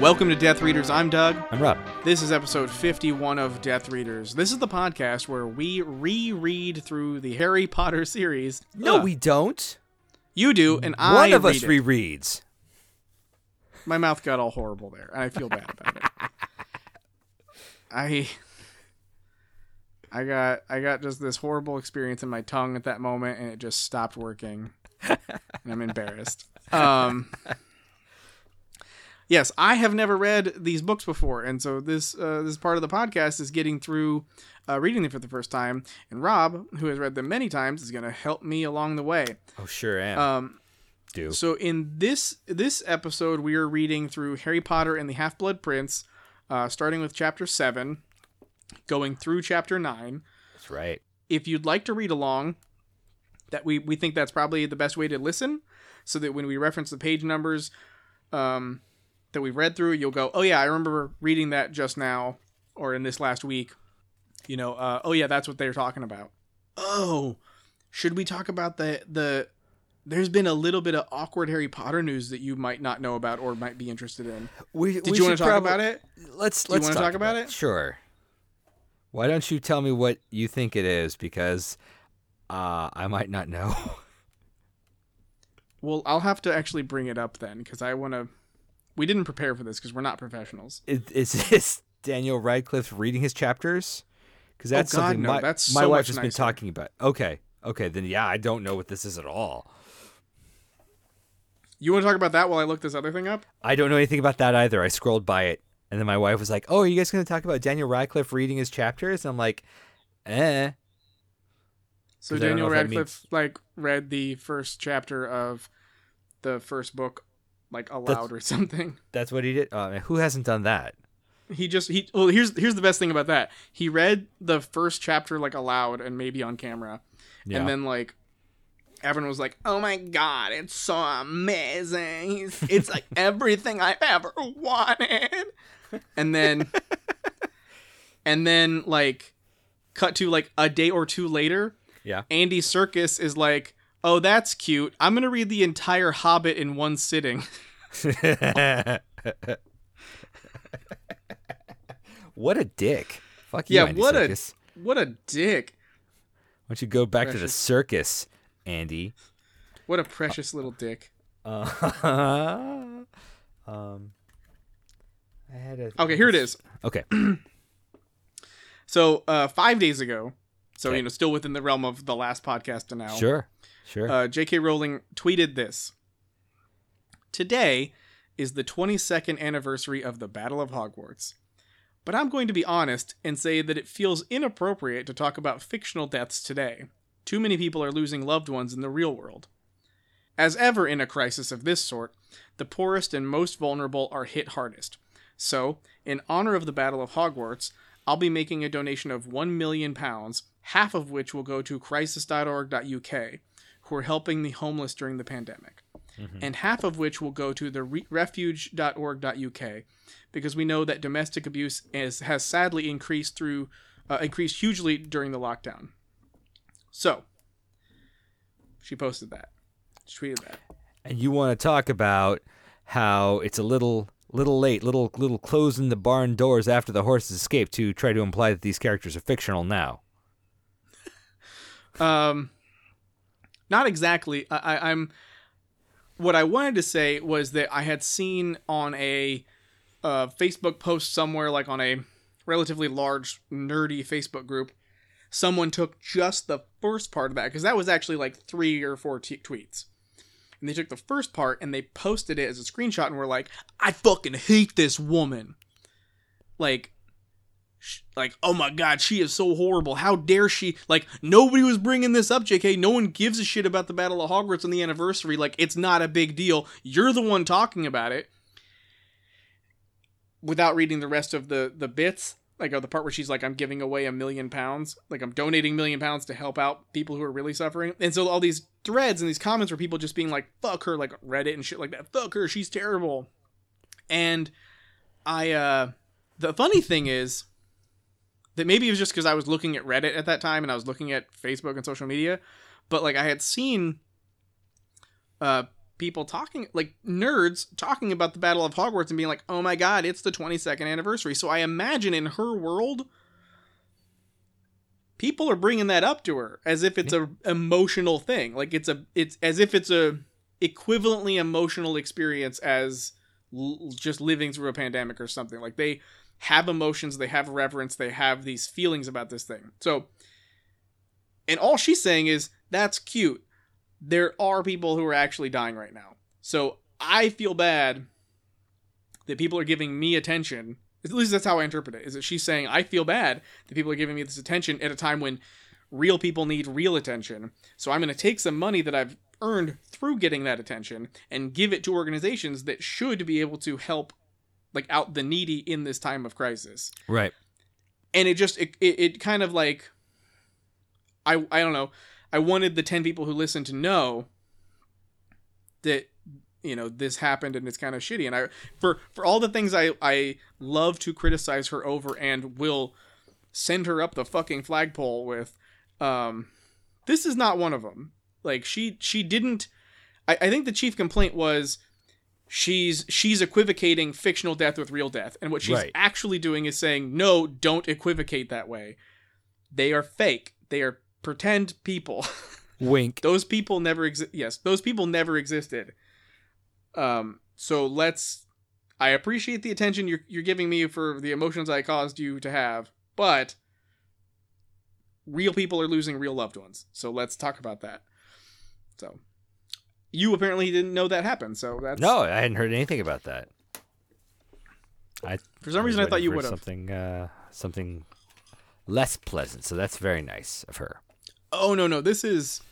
Welcome to Death Readers. I'm Doug. I'm Rob. This is episode 51 of Death Readers. This is the podcast where we reread through the Harry Potter series. No, Uh, we don't. you do, and I One of us read rereads. My mouth got all horrible there. I feel bad about it. I I got I got just this horrible experience in my tongue at that moment and it just stopped working. and I'm embarrassed. Um Yes, I have never read these books before, and so this uh, this part of the podcast is getting through uh, reading them for the first time. And Rob, who has read them many times, is going to help me along the way. Oh, sure am. Um, Do. so in this this episode, we are reading through Harry Potter and the Half Blood Prince, uh, starting with chapter seven, going through chapter nine. That's right. If you'd like to read along, that we we think that's probably the best way to listen, so that when we reference the page numbers, um, that we've read through, you'll go, oh yeah, I remember reading that just now or in this last week. You know, uh, oh yeah, that's what they're talking about. Oh, should we talk about the the? There's been a little bit of awkward Harry Potter news that you might not know about or might be interested in. We, Did you want to talk about it? Let's. Do you let's wanna talk about it? Sure. Why don't you tell me what you think it is? Because uh, I might not know. Well, I'll have to actually bring it up then because I want to. We didn't prepare for this because we're not professionals. is, is this Daniel Radcliffe reading his chapters? Because that's Oh, God, something no, my, that's my so wife has been talking about. Okay. Okay. Then yeah, I don't know what this is at all. You want to talk about that while I look this other thing up? I don't know anything about that either. I scrolled by it, and then my wife was like, "Oh, are you guys going to talk about Daniel Radcliffe reading his chapters?" And I'm like, "Eh." So Daniel Radcliffe like read the first chapter of the first book like aloud or something. That's what he did. Uh, who hasn't done that? He just he well here's here's the best thing about that. He read the first chapter like aloud and maybe on camera. Yeah. And then like everyone was like, "Oh my god, it's so amazing. It's like everything I've ever wanted." And then and then like cut to like a day or two later, yeah. Andy Serkis is like, "Oh, that's cute. I'm going to read the entire Hobbit in one sitting." what a dick. Fuck you, Yeah, Andy what Serkis. a what a dick. Why don't you go back to the circus, Andy? What a precious little dick. Uh, um, I had a. Okay, here it is. Okay. So, uh 5 days ago, so Okay. you know, still within the realm of the last podcast to now. Sure. Sure. uh, J.K. Rowling tweeted this. Today is the 22nd anniversary of the Battle of Hogwarts. But I'm going to be honest and say that it feels inappropriate to talk about fictional deaths today. Too many people are losing loved ones in the real world. As ever in a crisis of this sort, the poorest and most vulnerable are hit hardest. So, in honor of the Battle of Hogwarts, I'll be making a donation of 1 million pounds, half of which will go to crisis.org.uk, who are helping the homeless during the pandemic, and half of which will go to the re- refuge.org.uk, because we know that domestic abuse is, has sadly increased through uh, increased hugely during the lockdown. So, she posted that. She tweeted that. and you want to talk about how it's a little little late, little little closing the barn doors after the horses escape to try to imply that these characters are fictional now. Um, not exactly. I, I, I'm. What I wanted to say was that I had seen on a uh, Facebook post somewhere, like on a relatively large nerdy Facebook group, someone took just the first part of that because that was actually like three or four t- tweets. And they took the first part and they posted it as a screenshot and were like, "I fucking hate this woman." Like, like oh my god she is so horrible. How dare she? Like nobody was bringing this up jk no one gives a shit about the battle of hogwarts on the anniversary. Like it's not a big deal. You're the one talking about it. Without reading the rest of the the bits like the part where she's like i'm giving away a million pounds. Like i'm donating million pounds to help out people who are really suffering. And so all these threads and these comments were people just being like fuck her like reddit and shit like that. Fuck her she's terrible. And i uh the funny thing is that maybe it was just because I was looking at Reddit at that time and I was looking at Facebook and social media, but like I had seen uh people talking like nerds talking about the Battle of Hogwarts and being like, "Oh my god, it's the 22nd anniversary." So I imagine in her world people are bringing that up to her as if it's a emotional thing. Like it's a it's as if it's a equivalently emotional experience as l- just living through a pandemic or something. Like they have emotions, they have reverence, they have these feelings about this thing. So and all she's saying is that's cute. There are people who are actually dying right now. So I feel bad that people are giving me attention. At least that's how I interpret it. Is that she's saying I feel bad that people are giving me this attention at a time when real people need real attention. So I'm going to take some money that I've earned through getting that attention and give it to organizations that should be able to help like out the needy in this time of crisis. Right. And it just it, it, it kind of like I I don't know. I wanted the 10 people who listen to know that you know this happened and it's kind of shitty and I for for all the things I I love to criticize her over and will send her up the fucking flagpole with um this is not one of them. Like she she didn't I, I think the chief complaint was she's she's equivocating fictional death with real death. And what she's Right. actually doing is saying no don't equivocate that way. They are fake. They are pretend people. Wink. those people never exist yes those people never existed. Um so let's i appreciate the attention you're, you're giving me for the emotions i caused you to have but real people are losing real loved ones. So let's talk about that. So you apparently didn't know that happened so that's No, I hadn't heard anything about that. I for some was reason i thought you would have something uh, something less pleasant. So that's very nice of her. oh no no this is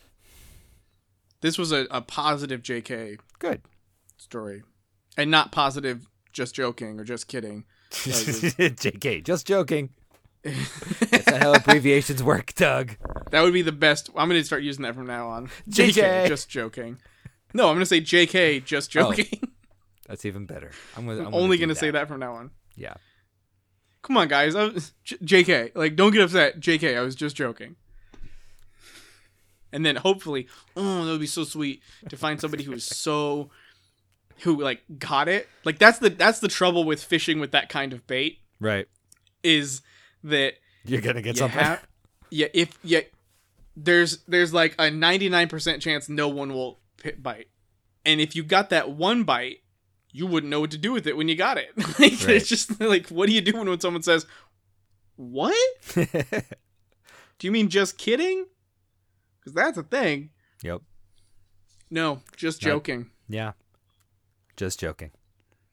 this was a, a positive jk Good. story and not positive just joking or just kidding JK, just joking. That's not how abbreviations work, Doug. That would be the best. I'm going to start using that from now on. JK. just joking. No, I'm going to say JK, just Oh, joking. That's even better. I'm, gonna, I'm, I'm only going to say that from now on. Yeah. Come on, guys. Was, JK. Like, don't get upset. JK, I was just joking. And then hopefully, oh, that would be so sweet to find somebody who is so, who like got it. Like that's the that's the trouble with fishing with that kind of bait Right. is that You're gonna get you something. have- yeah, if yeah, there's there's like a 99% chance no one will bite, and if you got that one bite, you wouldn't know what to do with it when you got it. like, Right. It's just like, what do you do when someone says, "What? Do you mean just kidding?" Because that's a thing. yep. No, just joking. Yeah. Just joking.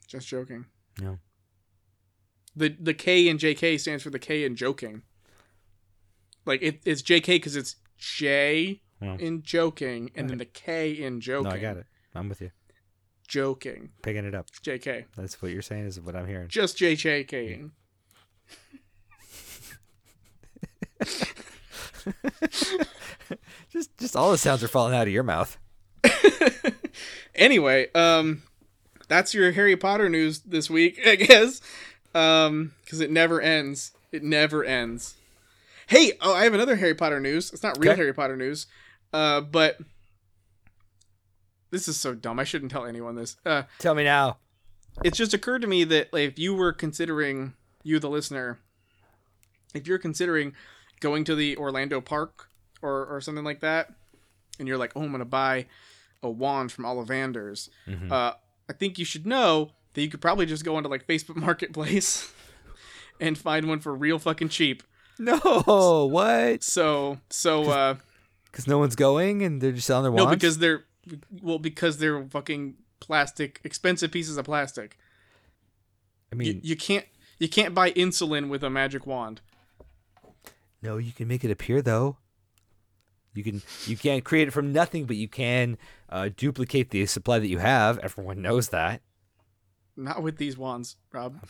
Just joking. Yeah. The the K in JK stands for the K in joking. Like it, it's JK because it's J Yeah. in joking, and then the K in joking. No, I got it. I'm with you. Joking. Picking it up. JK. That's what you're saying is what I'm hearing. Just JJK. Just just all the sounds are falling out of your mouth. anyway, um, that's your Harry Potter news this week, I guess. Um, because it never ends. It never ends. Hey, oh, I have another Harry Potter news. It's not real Okay. Harry Potter news, uh, but this is so dumb. I shouldn't tell anyone this. Uh, Tell me now. it's just occurred to me that like, if you were considering you the listener if you're considering going to the orlando park or, or something like that and you're like oh i'm gonna buy a wand from ollivanders Mhm. uh, i think you should know that you could probably just go onto like facebook marketplace and find one for real fucking cheap No, what? so so uh Because no one's going and they're just selling their no because they're well because they're fucking plastic expensive pieces of plastic I you, mean, you can't you can't buy insulin with a magic wand no, you can make it appear though. You can you can't create it from nothing, but you can uh, duplicate the supply that you have. Everyone knows that. Not with these wands, Rob.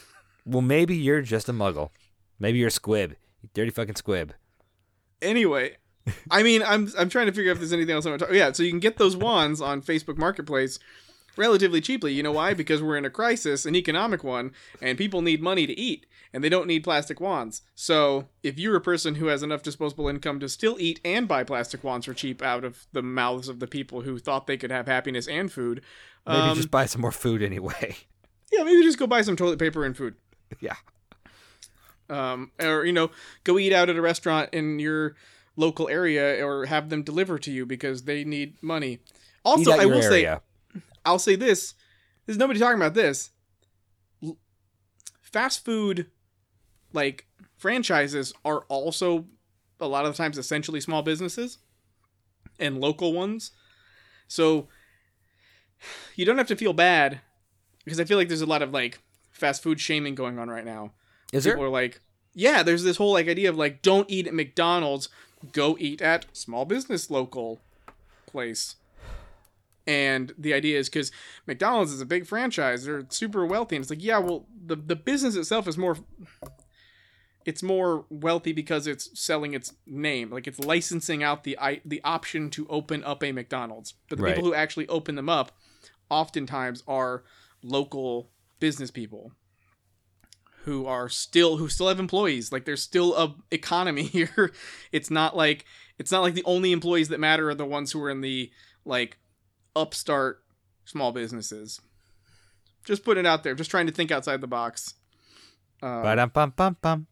Well, maybe you're just a muggle. Maybe you're a squib. You dirty fucking squib. Anyway, I mean, I'm I'm trying to figure out if there's anything else I want to talk. Yeah, so you can get those wands on Facebook Marketplace relatively cheaply. You know why? Because we're in a crisis, an economic one, and people need money to eat, and they don't need plastic wands. So if you're a person who has enough disposable income to still eat and buy plastic wands for cheap out of the mouths of the people who thought they could have happiness and food, Maybe um, just buy some more food anyway. yeah, maybe just go buy some toilet paper and food. yeah. um, or you know, go eat out at a restaurant in your local area, or have them deliver to you because they need money. Also, I will say. I'll say this: there's nobody talking about this. Fast food, like franchises, are also a lot of the times essentially small businesses and local ones. So you don't have to feel bad because I feel like there's a lot of like fast food shaming going on right now Is people there? are like yeah there's this whole like idea of like don't eat at mcdonald's go eat at small business local place. And the idea is because mcdonald's is a big franchise they're super wealthy and it's like yeah well the, the business itself is more it's more wealthy because it's selling its name like it's licensing out the i the option to open up a mcdonald's. But the Right. people who actually open them up oftentimes are local business people who are still who still have employees like there's still a economy here it's not like it's not like the only employees that matter are the ones who are in the like upstart small businesses just putting it out there just trying to think outside the box um, bum,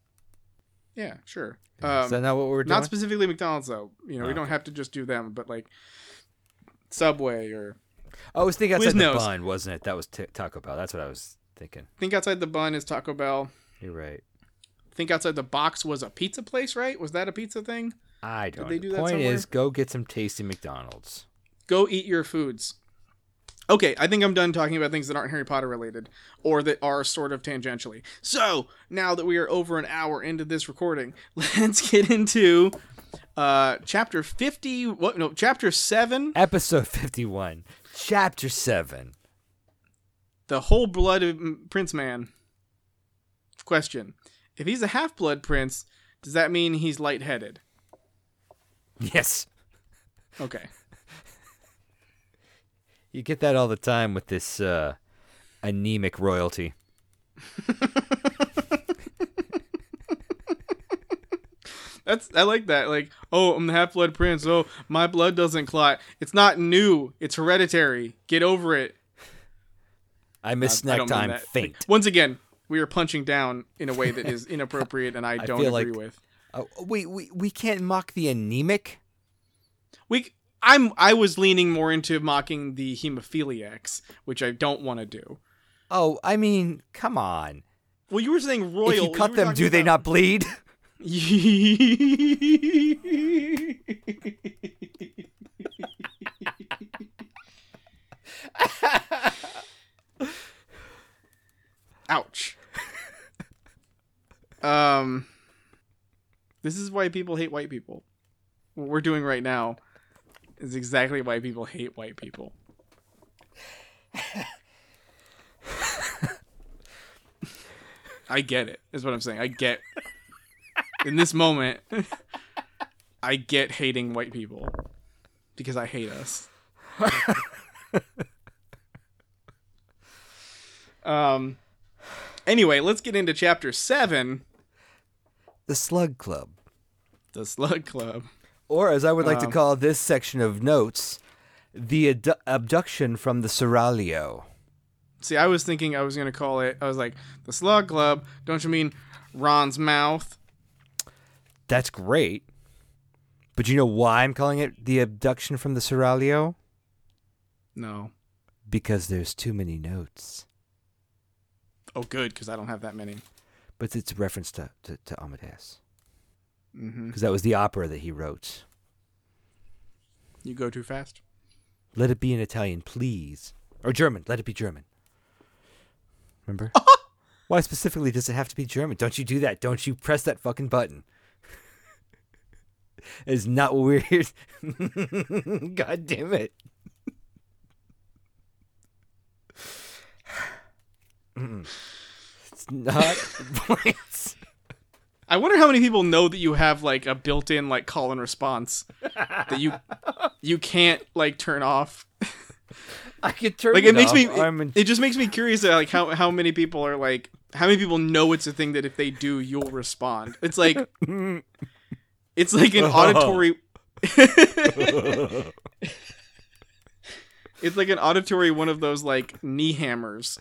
yeah sure Is um, that not what we're doing? not specifically mcdonald's though you know we Oh, don't okay. have to just do them but like subway or I was thinking outside the Quiznos. bun, wasn't it? That was t- Taco Bell. That's what I was thinking. think outside the bun is taco bell You're right. think outside the box was a pizza place right was that a pizza thing I don't. they do the that point somewhere? is, go get some tasty McDonald's. go eat your foods. Okay, I think I'm done talking about things that aren't Harry Potter related or that are sort of tangentially. So, now that we are over an hour into this recording, let's get into uh chapter 50 what no, chapter 7, Episode fifty-one, chapter seven. The Whole Blood Prince Man. Question. If he's a half-blood prince, does that mean he's lightheaded? Yes, Okay. you get that all the time with this uh, anemic royalty. That's I like that. Like, oh, I'm the half blood prince. Oh, my blood doesn't clot. It's not new. It's hereditary. Get over it. I miss I snack don't time. Faint. Once again, we are punching down in a way that is inappropriate and I don't feel agree like- with. Oh, we, we we can't mock the anemic. We I'm I was leaning more into mocking the hemophiliacs, which I don't want to do. Oh, I mean, come on. Well, you were saying royal. if you cut were them, do they about- not bleed? Ouch. um, this is why people hate white people. What we're doing right now is exactly why people hate white people. I get it. Is what I'm saying. I get. In this moment, I get hating white people because I hate us. um. Anyway, let's get into chapter seven, The Slug Club. the Slug Club. Or, as I would like to Um, call this section of notes, the ad- abduction from the Seraglio. See, I was thinking I was gonna call it. I was like, the Slug Club. Don't you mean Ron's mouth? That's great. But you know why I'm calling it the abduction from the Seraglio? No. Because there's too many notes. Oh, good, because I don't have that many. But it's a reference to, to, to Amadeus. Mm-hmm. Because that was the opera that he wrote. You go too fast. Let it be in Italian, please. Or German. Let it be German. Remember? Why specifically does it have to be German? Don't you do that. Don't you press that fucking button. It's not what we're here. God damn it. Mm-mm. it's not points. I wonder how many people know that you have like a built-in like call and response that you you can't like turn off. I could turn like it makes me I'm in- it, it just makes me curious uh, like how how many people are like how many people know it's a thing that if they do you'll respond it's like it's like an auditory it's like an auditory one of those like knee hammers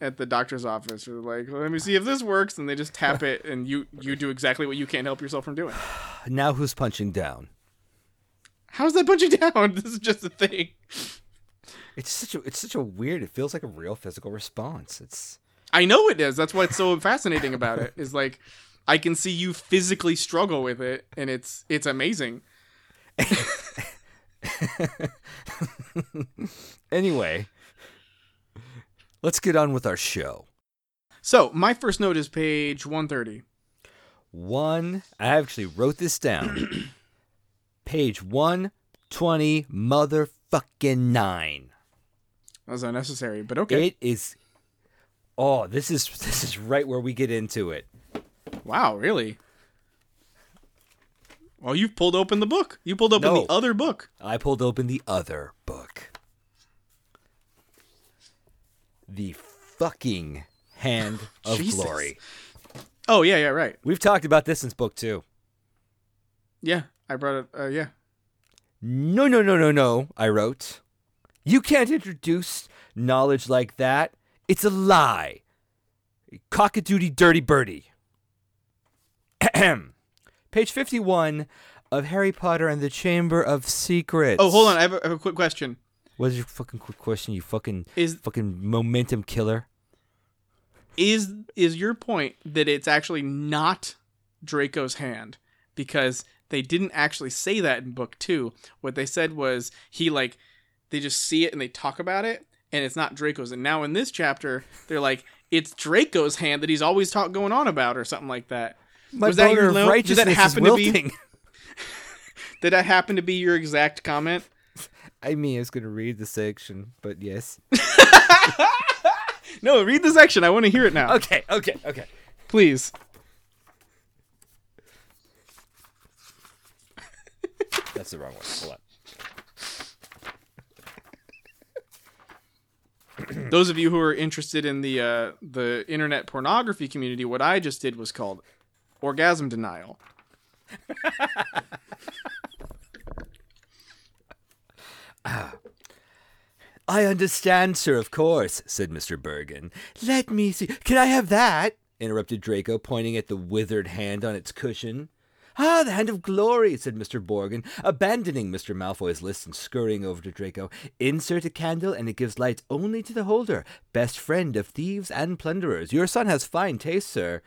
at the doctor's office or like let me see if this works and they just tap it and you you do exactly what you can't help yourself from doing now who's punching down? how's that punching down this is just a thing It's such a it's such a weird. It feels like a real physical response. It's I know it is. That's what's so fascinating about it. Is like I can see you physically struggle with it, and it's it's amazing. anyway. Let's get on with our show. So my first note is page one thirty. One. I actually wrote this down. Page one twenty motherfucking nine. That was unnecessary, but okay. It is. Oh, this is this is right where we get into it. wow, really? Well, you've pulled open the book. You pulled open No. the other book. I pulled open the other book. The fucking Hand of. Glory. Oh yeah, yeah, right. We've talked about this since book two. Yeah, I brought it. Uh, yeah. No, no, no, no, no, I wrote. You can't introduce knowledge like that. It's a lie. Cockadoodie dirty birdie. Ahem. Page 51 of Harry Potter and the Chamber of Secrets. Oh, hold on. I have a, I have a quick question. What is your fucking quick question, you fucking Is fucking momentum killer? is is your point that it's actually not Draco's hand? Because they didn't actually say that in book 2 what they said was he like they just see it and they talk about it and it's not Draco's. And now in this chapter they're like it's Draco's hand that he's always talk going on about or something like that. My Was that your note? Did that righteousness happen to be- did that happen to be your exact comment I mean, I was going to read the section, but yes. no read the section I want to hear it now Okay, okay, okay. please That's the wrong one. Hold on. those of you who are interested in the uh, the internet pornography community, what I just did was called orgasm denial. I understand, sir, of course, said Mr. Borgin. Let me see. Can I have that? interrupted Draco, pointing at the withered hand on its cushion. Ah, the hand of glory, said Mr. Borgin, abandoning Mr. Malfoy's list and scurrying over to Draco. Insert a candle, and it gives light only to the holder. Best friend of thieves and plunderers. Your son has fine taste, sir.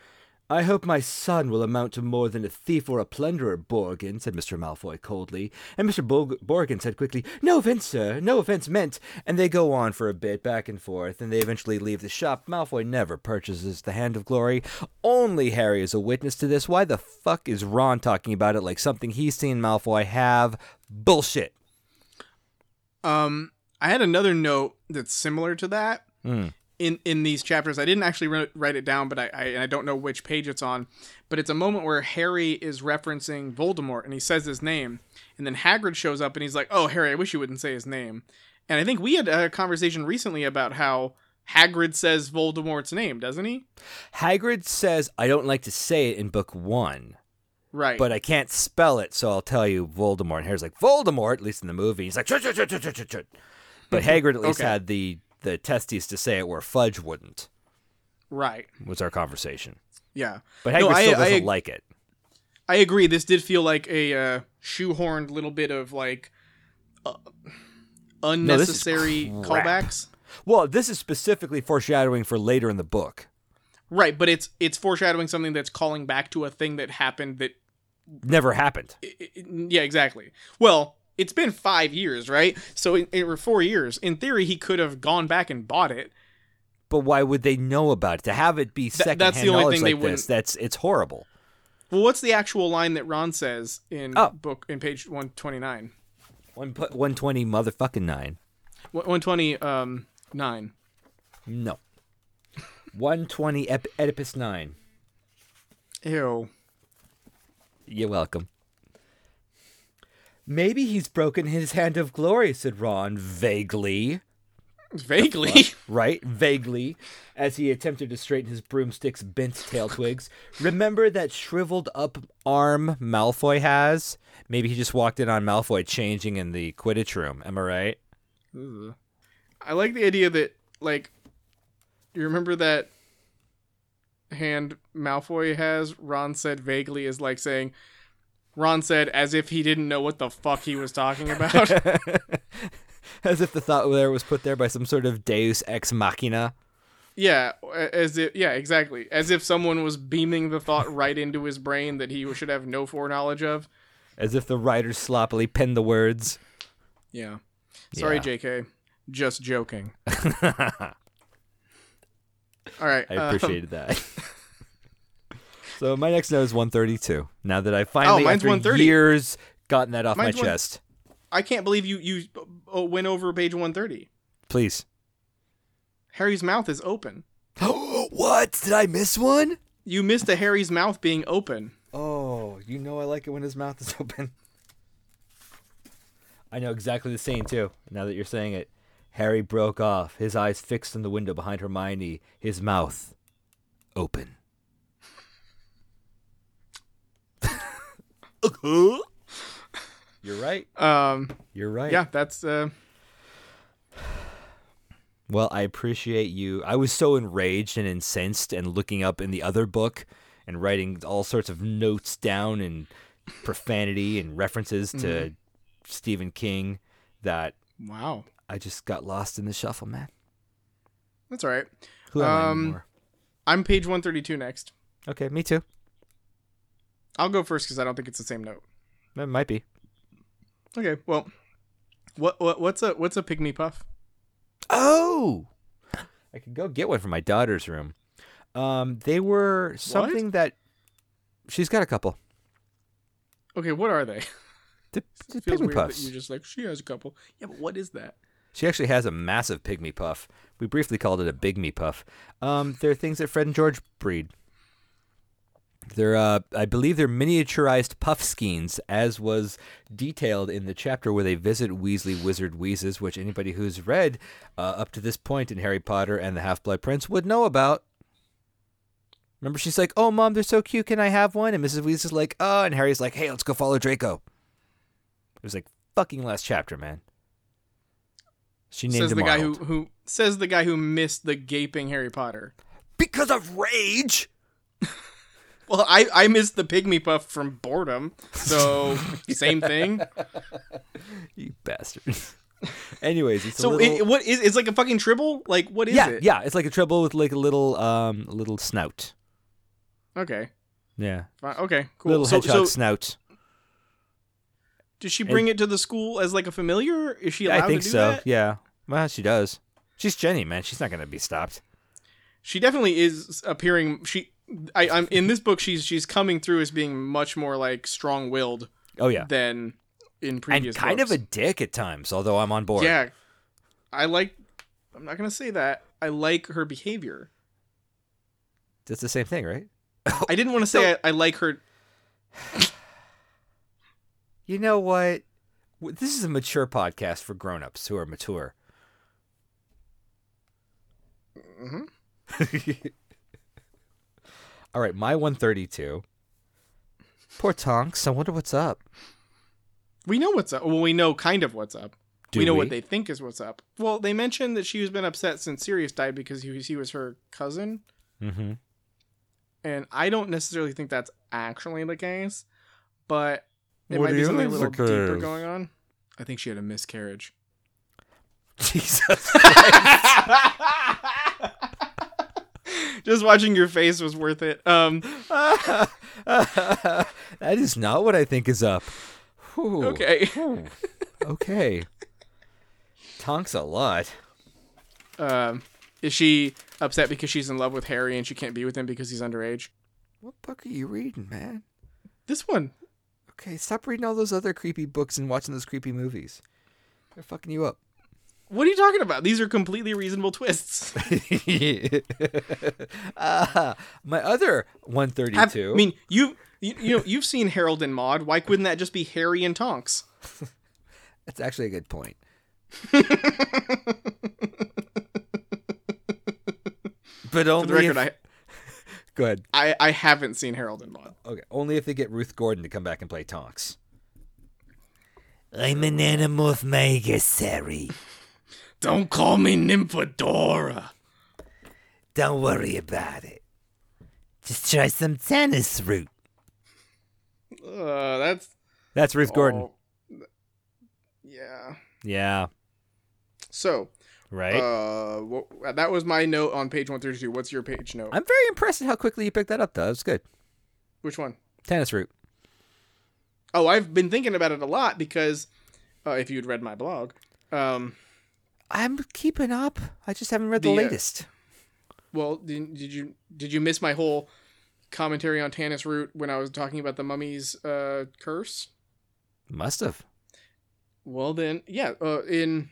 I hope my son will amount to more than a thief or a plunderer, Borgin, said Mr. Malfoy coldly. And Mr. Borg- Borgin said quickly, No offense, sir, no offense meant. And they go on for a bit, back and forth, and they eventually leave the shop. Malfoy never purchases the Hand of Glory. Only Harry is a witness to this. Why the fuck is Ron talking about it like something he's seen Malfoy have? Bullshit. Um, I had another note that's similar to that Hmm. In in these chapters. I didn't actually write, write it down, but I, I and I don't know which page it's on. But it's a moment where Harry is referencing Voldemort, and he says his name, and then Hagrid shows up, and he's like, "Oh, Harry, I wish you wouldn't say his name." And I think we had a conversation recently about how Hagrid says Voldemort's name, doesn't he? Hagrid says, I don't like to say it in book one. Right. but I can't spell it, so I'll tell you Voldemort. And Harry's like Voldemort, at least in the movie. He's like, chut, chut, chut, chut, chut, chut, chut. but mm-hmm. Hagrid at least Okay. had the the testes to say it, where Fudge wouldn't. right. Was our conversation, Yeah. but Hagrid No, I- still doesn't like it. I agree. This did feel like a uh, shoehorned little bit of like uh, unnecessary crap. callbacks. Well, this is specifically foreshadowing for later in the book. Right, but it's it's foreshadowing something that's calling back to a thing that happened that Never happened. i- i- yeah, exactly. Well, it's been 5 years, right? So in, in, or 4 years. In theory he could have gone back and bought it. But why would they know about it? To have it be secondhand that's the only knowledge thing they like this, wouldn't- that's it's horrible. Well, what's the actual line that Ron says in Oh. book in page 129? One one twenty motherfucking nine. 120 um 9. No. One twenty Oedipus nine. Ew. You're welcome. Maybe he's broken his hand of glory, said Ron vaguely. Vaguely. right? Vaguely, as he attempted to straighten his broomstick's bent tail twigs. Remember that shriveled up arm Malfoy has? Maybe he just walked in on Malfoy changing in the Quidditch room. Am I right? I like the idea that like you remember that hand Malfoy has. Ron said vaguely is like saying. Ron said as if he didn't know what the fuck he was talking about. As if the thought there was put there by some sort of Deus ex machina. yeah, as if yeah, exactly. As if someone was beaming the thought right into his brain that he should have no foreknowledge of. As if the writer sloppily penned the words. Yeah. Sorry, Yeah. JK. Just joking. All right. I um, appreciated that. so my next note is 132. Now that I finally, Oh, after 130. years, gotten that off Mine's my one- chest. I can't believe you you uh, went over page 130. Please. Harry's mouth is open. what? Did I miss one? You missed a Harry's mouth being open. Oh, you know I like it when his mouth is open. I know exactly the scene too. Now that you're saying it, Harry broke off, his eyes fixed on the window behind Hermione, his mouth open. You're right. Um You're right. yeah, that's uh Well, I appreciate you. I was so enraged and incensed and looking up in the other book and writing all sorts of notes down and profanity and references to Stephen King that wow. I just got lost in the shuffle, man. That's all right. Who am I Um, anymore? I'm page 132 next. Okay, me too. I'll go first cuz I don't think it's the same note. It might be. Okay. Well, what what what's a what's a pygmy puff? Oh, I could go get one from my daughter's room. Um, they were something that she's got a couple. Okay, what are they? The, the Feels pygmy weird that puffs. you just like she has a couple. Yeah, but what is that? She actually has a massive pygmy puff. We briefly called it a big me puff. Um, they're things that Fred and George breed. They're, uh, I believe, they're miniaturized Puffskeins, as was detailed in the chapter where they visit Weasley Wizard Wheezes, which anybody who's read uh, up to this point in Harry Potter and the Half Blood Prince would know about. Remember, she's like, "Oh, mom, they're so cute. Can I have one?" And Mrs. Weasley's like, "Oh," and Harry's like, "Hey, let's go follow Draco." It was like fucking last chapter, man. She named Says him the guy who who says the guy who missed the gaping Harry Potter. because of rage. Well, I I missed the pygmy puff from boredom. So same thing. You bastard. Anyways, it's So a little, it, what is it's like a fucking tribble? Like what is yeah, it? yeah, it's like a tribble with like a little um a little snout. Okay. Yeah, Fine. Okay. Cool. little hedgehog so snout. Does she bring it to the school as like a familiar? Is she allowed I think to do so. that? Yeah, well, she does. She's Ginny, man. She's not gonna be stopped. She definitely is appearing. She, I, I'm in this book. She's she's coming through as being much more like strong-willed Oh yeah, than in previous and kind books. of a dick at times. Although I'm on board. Yeah, I like. I'm not gonna say that. I like her behavior. That's the same thing, right? I didn't want to say I, I like her. You know what? This is a mature podcast for grown-ups who are mature. Mhm. All right, my 132. Poor Tonks. I wonder what's up. We know what's up. Well, we know kind of what's up. Do we know we? what they think is what's up. Well, they mentioned that she has been upset since Sirius died because he was, he was her cousin, Mm-hmm. and I don't necessarily think that's actually the case, but it What might be something a little deeper going on. I think she had a miscarriage. Jesus. Just watching your face was worth it. Um, that is not what I think is up. Okay. Okay. Tonks a lot. Um, is she upset because she's in love with Harry and she can't be with him because he's underage? What book are you reading, man? This one. Okay, stop reading all those other creepy books and watching those creepy movies. They're fucking you up. What are you talking about? These are completely reasonable twists. Ah, my other 132. Have- I mean, you, you you know you've seen Harold and Maude. Why couldn't that just be Harry and Tonks? That's actually a good point. But For the record, if, go ahead. I, I I haven't seen Harold and Maude. Okay, only if they get Ruth Gordon to come back and play Tonks. I'm an animorph Megasari. Don't call me Nymphadora. Don't worry about it. Just try some tannis root. Uh, that's That's Ruth Gordon. yeah. Yeah. So, Right. uh, wha- that was my note on page one thirty two. What's your page note? I'm very impressed at how quickly you picked that up, though. That was good. Which one? Tannis root. Oh, I've been thinking about it a lot because uh, if you'd read my blog, um, I'm keeping up. I just haven't read the, The, uh, latest. well, did, did you did you miss my whole commentary on Tannis Root when I was talking about the mummy's uh, curse? Must have. Well, then, yeah. Uh, in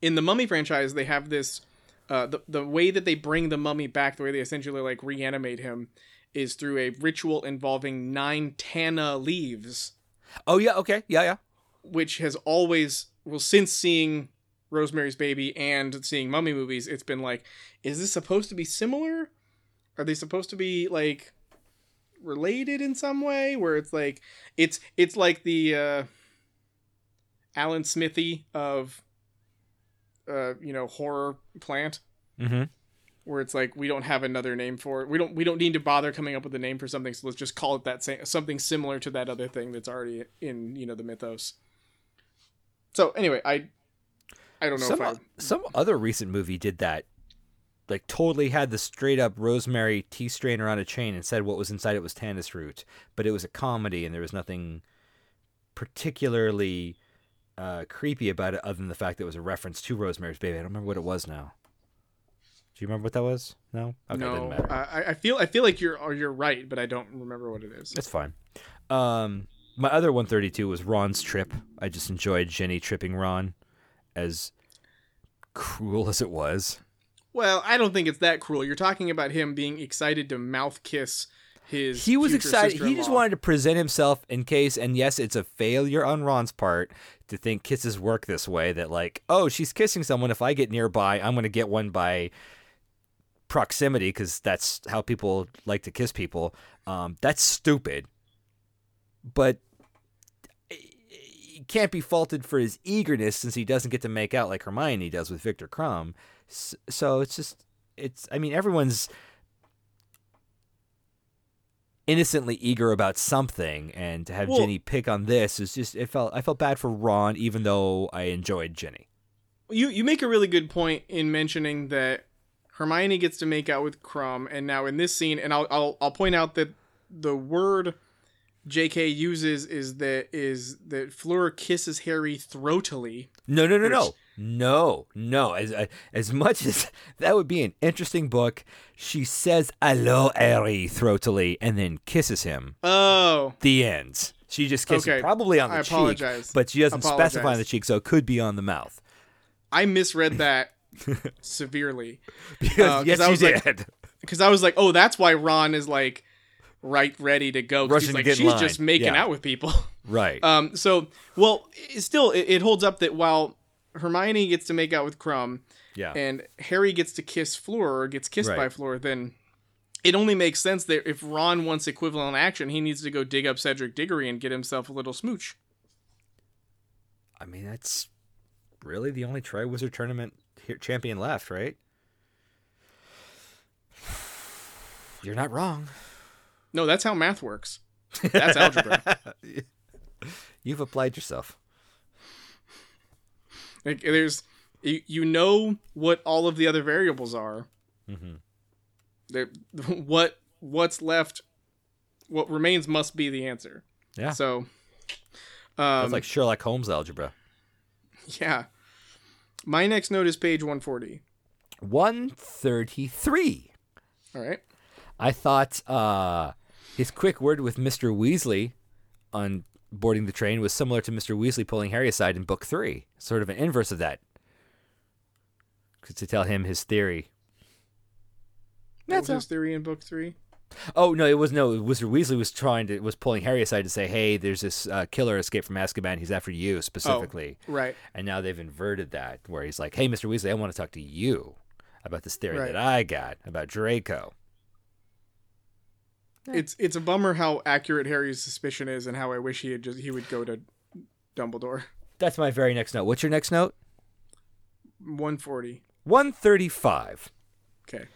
in the Mummy franchise, they have this. Uh, the the way that they bring the mummy back, the way they essentially like reanimate him, is through a ritual involving nine Tana leaves, Oh yeah. Okay. Yeah. Yeah. which has always well since seeing Rosemary's Baby and seeing Mummy movies, it's been like, is this supposed to be similar? Are they supposed to be like related in some way? Where it's like it's it's like the uh, Alan Smithee of uh, you know horror plant, Mm-hmm. where it's like we don't have another name for it. We don't we don't need to bother coming up with a name for something. So let's just call it that same something similar to that other thing that's already in you know the mythos. So anyway, I I don't know Some if I some other recent movie did that. Like totally had the straight up rosemary tea strainer on a chain and said what was inside it was tannis root, but it was a comedy and there was nothing particularly uh, creepy about it other than the fact that it was a reference to Rosemary's Baby. I don't remember what it was now. Do you remember what that was? No. Okay, no, matter. I, I feel I feel like you're you're right, but I don't remember what it is. It's fine. Um, my other 132 was Ron's trip. I just enjoyed Ginny tripping Ron, as cruel as it was. Well, I don't think it's that cruel. You're talking about him being excited to mouth kiss his. He was excited. He just wanted to present himself in case, and yes, it's a failure on Ron's part to think kisses work this way. That like, oh, she's kissing someone. If I get nearby, I'm going to get one by proximity because that's how people like to kiss people. Um, that's stupid. But can't be faulted for his eagerness since he doesn't get to make out like Hermione does with Viktor Krum. So it's just, it's. I mean, everyone's innocently eager about something, and to have Well- Ginny pick on this is just. It felt. I felt bad for Ron, even though I enjoyed Ginny. You you make a really good point in mentioning that Hermione gets to make out with Crumb, and now in this scene, and I'll I'll, I'll point out that the word J.K. uses is that is that Fleur kisses Harry throatily. No, no, no, Which- no, no, no. As uh, as much as that would be an interesting book, she says "Hello, Harry" throatily, and then kisses him. Oh, The end. She just kisses Okay. probably on the I cheek, apologize. but she doesn't specify on the cheek, so it could be on the mouth. I misread that severely Because Uh, yes, I you was like- did. because I was like, oh, that's why Ron is like right ready to go. Rushing He's to like, get she's line. just making Yeah. out with people. right. Um, so, well, it, still, it, it holds up that while Hermione gets to make out with Krum yeah. and Harry gets to kiss Fleur or gets kissed by Right. Fleur, then it only makes sense that if Ron wants equivalent action, he needs to go dig up Cedric Diggory and get himself a little smooch. I mean, that's really the only Triwizard Tournament champion left, right? You're not wrong. No, that's how math works. That's algebra. You've applied yourself. Like, there's, you, you know what all of the other variables are. Mm-hmm. There- What what's left, what remains must be the answer. Yeah. So, That's um, like Sherlock Holmes algebra. yeah. My next note is page 140. 133. All right. I thought uh, his quick word with Mr. Weasley on boarding the train was similar to Mr. Weasley pulling Harry aside in book three, sort of an inverse of that. To tell him his theory. What That's was his theory in book three? Oh no, it was no. Mr. Weasley was trying to was pulling Harry aside to say, "Hey, there's this uh, killer escaped from Azkaban. He's after you specifically." Right. And now they've inverted that, where he's like, "Hey, Mr. Weasley, I want to talk to you about this theory Right. that I got about Draco. It's it's a bummer how accurate Harry's suspicion is, and how I wish he had just he would go to Dumbledore. That's my very next note. What's your next note? One forty. 135. Okay.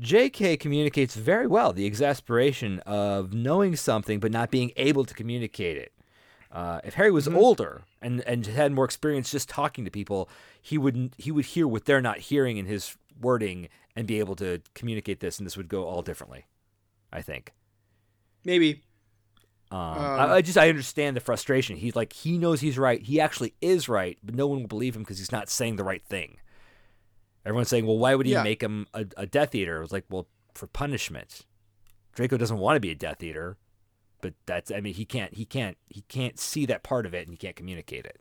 JK communicates very well the exasperation of knowing something but not being able to communicate it. Uh, if Harry was older and, and had more experience just talking to people, he would he would hear what they're not hearing in his wording and be able to communicate this, and this would go all differently. I think. Maybe. Um, Um, I, I just I understand the frustration. He's like he knows he's right. He actually is right, but no one will believe him because he's not saying the right thing. Everyone's saying, "Well, why would he Yeah. make him a, a Death Eater?" It was like, "Well, for punishment." Draco doesn't want to be a Death Eater, but that's I mean he can't he can't he can't see that part of it and he can't communicate it.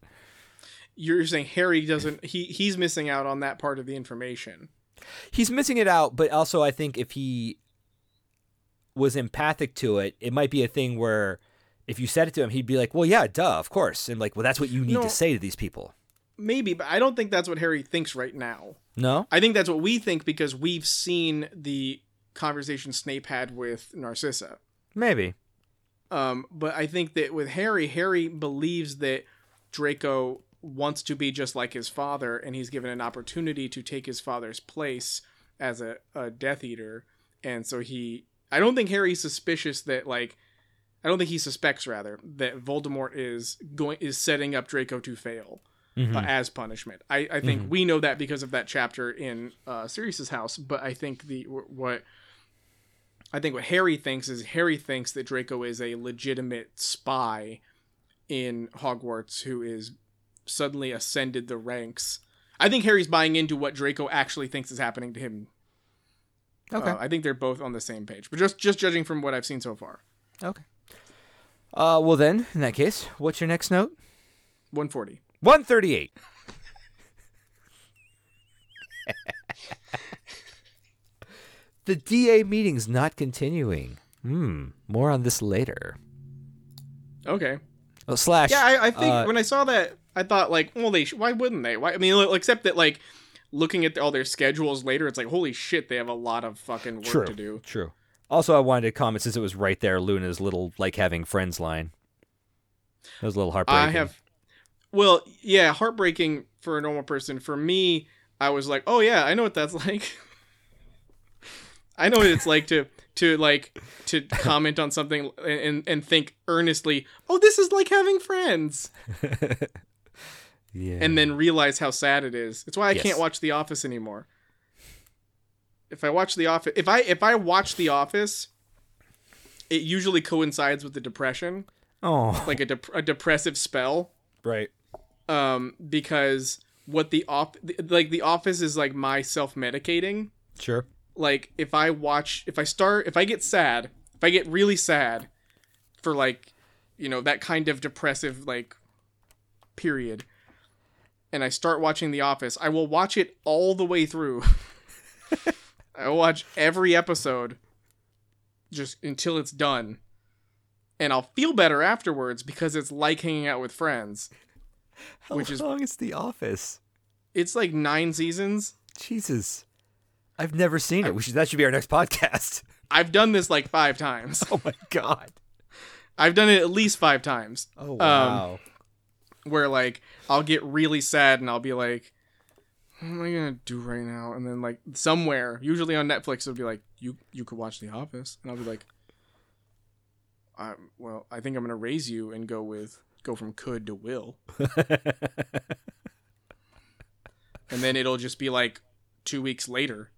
You're saying Harry doesn't. He he's missing out on that part of the information. He's missing it out, but also I think if he was empathic to it, it might be a thing where if you said it to him, he'd be like, "Well, yeah, duh, of course," and like, "Well, that's what you need No. to say to these people." Maybe, but I don't think that's what Harry thinks right now. No, I think that's what we think because we've seen the conversation Snape had with Narcissa. maybe. Um, but I think that with Harry, Harry believes that Draco wants to be just like his father, and he's given an opportunity to take his father's place as a, a Death Eater. And so he, I don't think Harry's suspicious that like, I don't think he suspects rather that Voldemort is going is setting up Draco to fail Mhm. uh, as punishment. I, I think we know that because of that chapter in uh, Sirius's house. But I think the what I think what Harry thinks is Harry thinks that Draco is a legitimate spy in Hogwarts who is suddenly ascended the ranks. I think Harry's buying into what Draco actually thinks is happening to him. Okay. Uh, I think they're both on the same page, but just just judging from what I've seen so far. Okay. Uh, well then, in that case, what's your next note? 140. One thirty-eight. the DA meeting's not continuing. Hmm. More on this later. Okay. Oh, slash. Yeah, I, I think uh, when I saw that, I thought like, well, they sh- why wouldn't they? Why? I mean, except that like looking at all their schedules later, it's like, holy shit, they have a lot of fucking work True. to do. True. Also, I wanted to comment since it was right there, Luna's little like having friends line. That was a little heartbreaking. I have, well, yeah, heartbreaking for a normal person. For me, I was like, oh yeah, I know what that's like. I know what it's like to to like to comment on something and and think earnestly, oh, this is like having friends, yeah. and then realize how sad it is. It's why I Yes. can't watch The Office anymore. If I watch The Office, if I if I watch The Office, it usually coincides with the depression, oh, like a dep- a depressive spell. right. um because what the off like the office is like my self-medicating Sure. like if i watch if i start if i get sad if i get really sad for like you know that kind of depressive like period and i start watching the office i will watch it all the way through i will watch every episode just until it's done and i'll feel better afterwards because it's like hanging out with friends How Which is- long is The Office? it's like nine seasons Jesus. I've never seen it. We should that should be our next podcast. I've done this like five times. Oh my god. I've done it at least five times. Oh um, wow. Where like I'll get really sad and I'll be like, "What am I gonna do right now?" And then like somewhere, usually on Netflix, it'll be like, "You you could watch The Office," and I'll be like, I, "Well, I think I'm gonna raise you and go with go from could to will," and then it'll just be like two weeks later,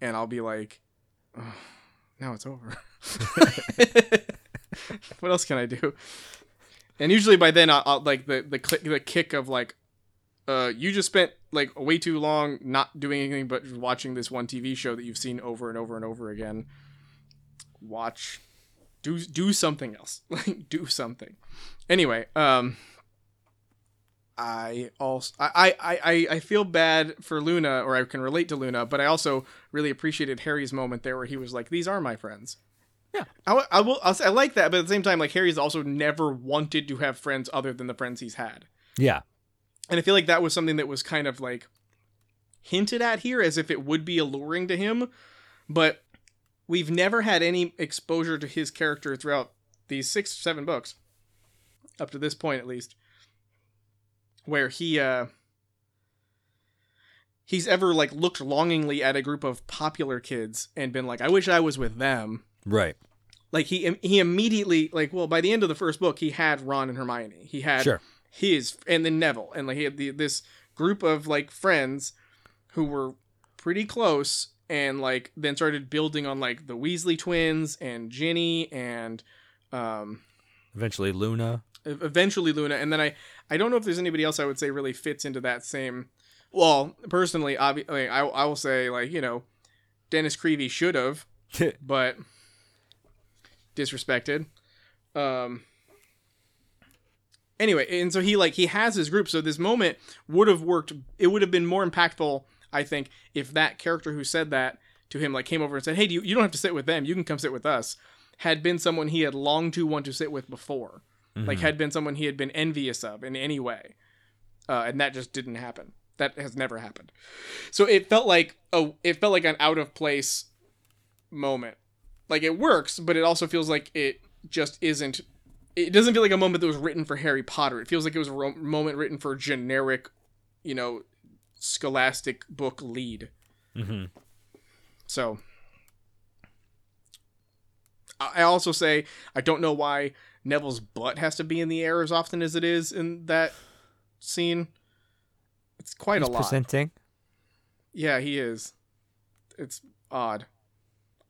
and I'll be like, "Ugh, "Now it's over." what else can I do? And usually by then, I'll, I'll like the the the kick of like, uh, you just spent like way too long not doing anything but watching this one TV show that you've seen over and over and over again. Watch, do do something else. Like do something. Anyway, um, I also I I I feel bad for Luna, or I can relate to Luna, but I also really appreciated Harry's moment there where he was like, "These are my friends." Yeah. I, I will. I'll say I like that, but at the same time, like Harry's also never wanted to have friends other than the friends he's had, yeah. and I feel like that was something that was kind of like hinted at here as if it would be alluring to him, but we've never had any exposure to his character throughout these six seven books up to this point at least where he uh he's ever like looked longingly at a group of popular kids and been like I wish I was with them Right. like he he immediately like well by the end of the first book he had Ron and Hermione he had Sure. his and then Neville and like he had the, this group of like friends who were pretty close and like then started building on like the Weasley twins and Ginny and um Eventually, Luna. eventually Luna and then I I don't know if there's anybody else I would say really fits into that same well personally obvi- I, I I will say like you know Dennis Creevey should have but disrespected. Um anyway, and so he like he has his group so this moment would have worked it would have been more impactful I think if that character who said that to him like came over and said, "Hey, do you, you don't have to sit with them. You can come sit with us." had been someone he had longed to want to sit with before. Like had been someone he had been envious of in any way. Uh, and that just didn't happen. That has never happened. So it felt like a it felt like an out of place moment. Like it works, but it also feels like it just isn't. It doesn't feel like a moment that was written for Harry Potter. It feels like it was a ro- moment written for a generic, you know, scholastic book lead. hmm So I I also say I don't know why Neville's butt has to be in the air as often as it is in that scene. It's quite He's a lot. presenting. Yeah, he is. It's odd.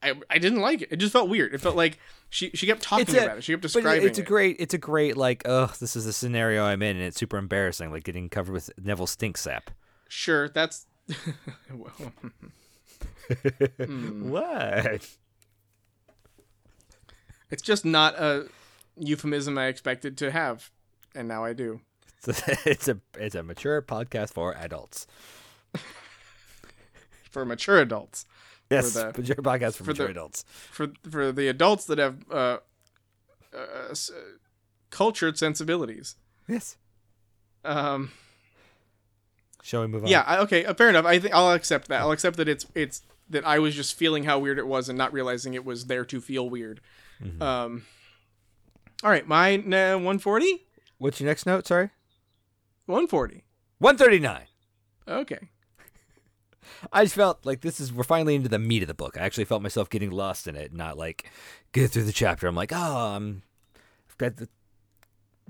I I didn't like it. It just felt weird. It felt like she she kept talking a- about it. She kept describing it's a great, it's a great like, oh, this is the scenario I'm in, and it's super embarrassing, like getting covered with Neville stink sap. Sure, that's Hmm. What? it's just not a euphemism I expected to have, and now I do. It's a, it's a it's a mature podcast for adults. For mature adults. Yes, the- mature podcast for, for mature the- adults. for for the adults that have uh, uh, s- cultured sensibilities. Yes. Um, Shall we move on? yeah, I, okay, uh, fair enough. I think I'll accept that. I'll accept that it's it's that I was just feeling how weird it was and not realizing it was there to feel weird. Um, all right, my uh, 140, What's your next note? Sorry. 140. One thirty nine. Okay. I just felt like this is we're finally into the meat of the book. I actually felt myself getting lost in it, not like get through the chapter. I'm like, oh, I'm, I've got the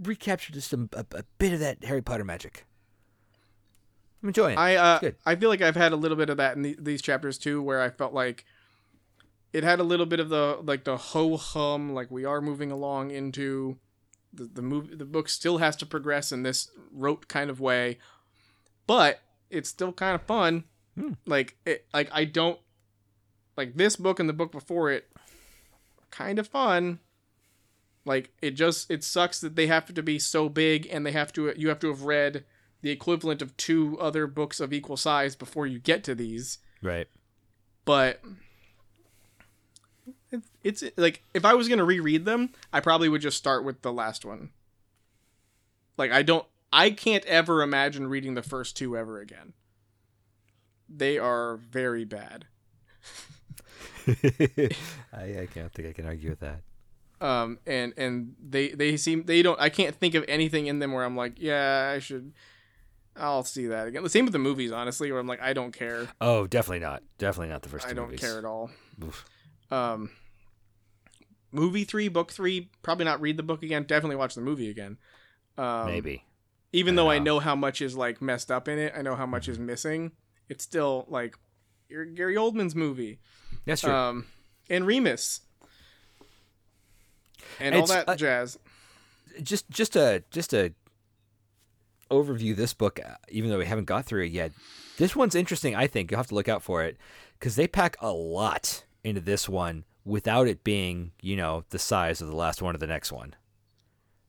recapture just a, a, a bit of that Harry Potter magic. I'm enjoying it. I uh. I feel like I've had a little bit of that in the, these chapters too, where I felt like it had a little bit of the like the ho hum, like we are moving along into the the movie. The book still has to progress in this rote kind of way, but it's still kind of fun. Hmm. Like it, like I don't like this book and the book before it, kind of fun. Like it just it sucks that they have to be so big and they have to you have to have read the equivalent of two other books of equal size before you get to these. right. But it's, it's like if I was gonna reread them, I probably would just start with the last one. Like I don't, I can't ever imagine reading the first two ever again. They are very bad. I, I can't think I can argue with that. um and and they they seem they don't i can't think of anything in them where i'm like yeah i should i'll see that again the same with the movies honestly where i'm like i don't care Oh, definitely not. Definitely not the first two i don't movies. care at all Oof. um movie three book three probably not read the book again definitely watch the movie again um Maybe. even I though i know. know how much is like messed up in it i know how much Mm-hmm. is missing it's still like Gary Gary Oldman's movie. That's true. um and remus. And all that uh, jazz. Just just a just a overview this book uh, even though we haven't got through it yet. This one's interesting i think. You'll have to look out for it because they pack a lot into this one without it being you know the size of the last one or the next one.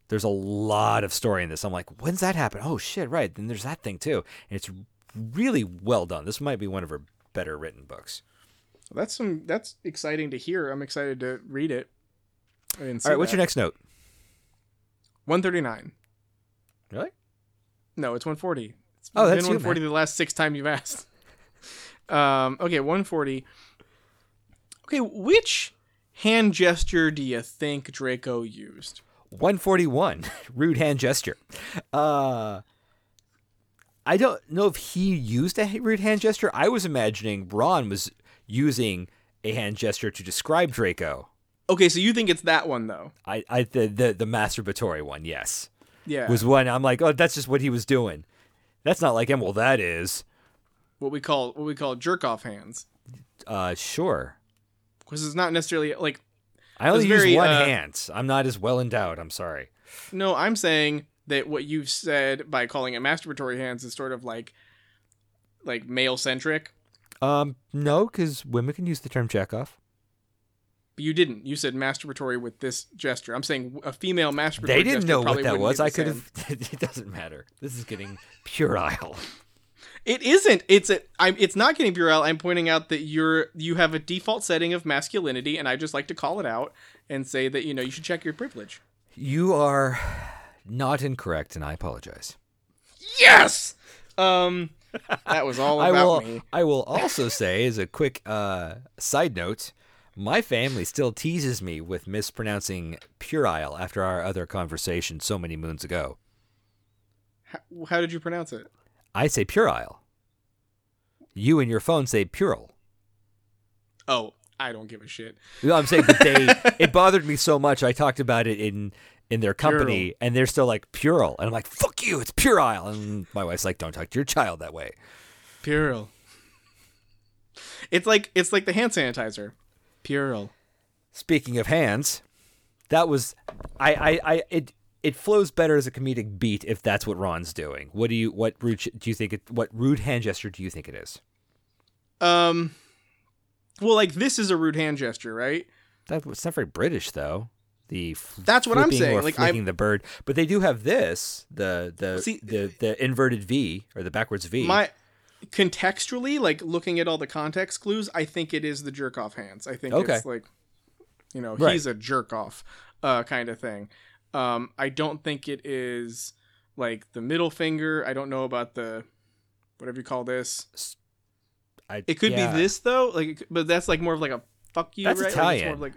There's a lot of story in this. I'm like when's that happen? Oh shit right. Then there's that thing too. And it's really well done this might be one of her better written books That's some. That's exciting to hear. I'm excited to read it. All right what's your next note One thirty nine. really No, it's one forty. It's Oh, been that's you, one forty the last six times you've asked. Um, okay, 140. Okay, which hand gesture do you think Draco used? 141 rude hand gesture uh i don't know if he used a rude hand gesture. I was imagining ron was using a hand gesture to describe draco. Okay, so you think it's that one though? i i the the, the masturbatory one yes. Yeah. was one i'm like oh that's just what he was doing. That's not like him. Well that is. What we call what we call jerk off hands. uh sure. Because it's not necessarily like i only use very, one uh, hand. I'm not as well endowed. I'm sorry. No, I'm saying that what you've said by calling it masturbatory hands is sort of like like male centric. um no because women can use the term check off But you didn't. You said masturbatory with this gesture. I'm saying a female masturbatory. they didn't know what that was i could have it doesn't matter this is getting puerile It isn't. It's a. I'm. It's not getting puerile. I'm pointing out that you're. You have a default setting of masculinity, and I just like to call it out and say that you know you should check your privilege. You are not incorrect, and I apologize. Yes. Um. That was all I about will. me. I will also say, as a quick uh, side note, my family still teases me with mispronouncing puerile after our other conversation so many moons ago. How, how did you pronounce it? I say puerile. You and your phone say puerile. Oh, I don't give a shit. You know what I'm saying, but they it bothered me so much. I talked about it in in their company, and they're still like puerile, and I'm like, "Fuck you, it's puerile." And my wife's like, "Don't talk to your child that way." Puerile. It's like it's like the hand sanitizer. Puerile. Speaking of hands, that was I I, I it it flows better as a comedic beat if that's what Ron's doing. What do you what rude do you think it what rude hand gesture do you think it is? Um. Well, like this is a rude hand gesture, right? That's it's not very British though. The That's what I'm saying, like, flicking I'm- the bird, but they do have this the the See- the the inverted V or the backwards V. My contextually, like looking at all the context clues, I think it is the jerk off hands. I think Okay. it's like, you know, Right. he's a jerk off, uh, kind of thing. Um, I don't think it is like the middle finger. I don't know about the whatever you call this. I, It could yeah. be this though, like, but that's like more of like a fuck you. That's right? Like, it's more Italian. of like,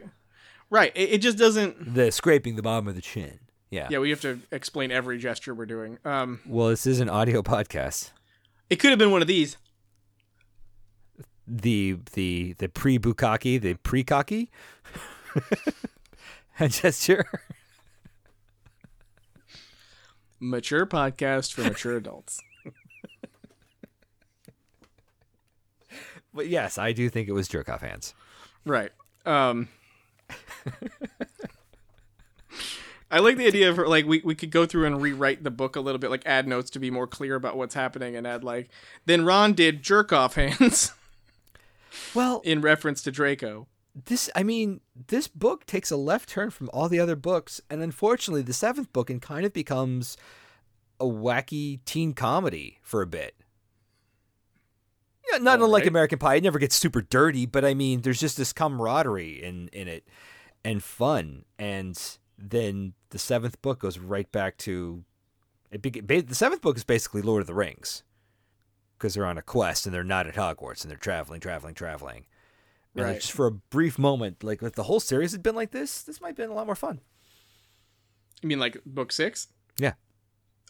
right. It, it just doesn't. the scraping the bottom of the chin. Yeah. Yeah, we have to explain every gesture we're doing. Um, Well, this is an audio podcast. it could have been one of these. The the the pre bukaki the pre cocky gesture. Mature podcast for mature adults. But yes, I do think it was jerk off hands. Right. Um I like the idea of her like we, we could go through and rewrite the book a little bit, like add notes to be more clear about what's happening and add like then Ron did jerk off hands Well, in reference to Draco. this I mean, this book takes a left turn from all the other books, and unfortunately, the seventh book and kind of becomes a wacky teen comedy for a bit. Yeah, not All unlike right. American Pie. It never gets super dirty, but I mean, there's just this camaraderie in in it and fun, and then the seventh book goes right back to it. Be, the seventh book is basically Lord of the Rings because they're on a quest and they're not at Hogwarts and they're traveling, traveling, traveling. And Right. just for a brief moment, like if the whole series had been like this, this might have been a lot more fun. You mean like book six? Yeah.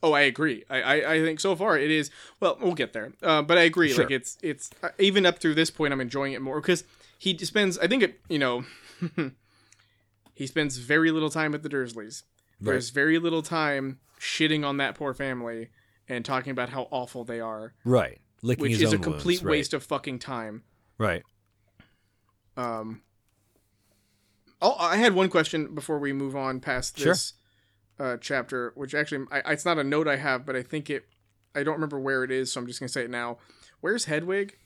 Oh, I agree. I, I, I think so far it is. Well, we'll get there. Uh, but I agree. Sure. Like it's it's uh, even up through this point, I'm enjoying it more because he spends. I think it. You know, he spends very little time with the Dursleys. Right. There's very little time shitting on that poor family and talking about how awful they are, Right. Licking which is a complete wounds, right. waste of fucking time. Right. Um. Oh, I had one question before we move on past this. Sure. Uh, chapter, which actually I, it's not a note I have, but I think it. I don't remember where it is, so I'm just gonna say it now. Where's Hedwig?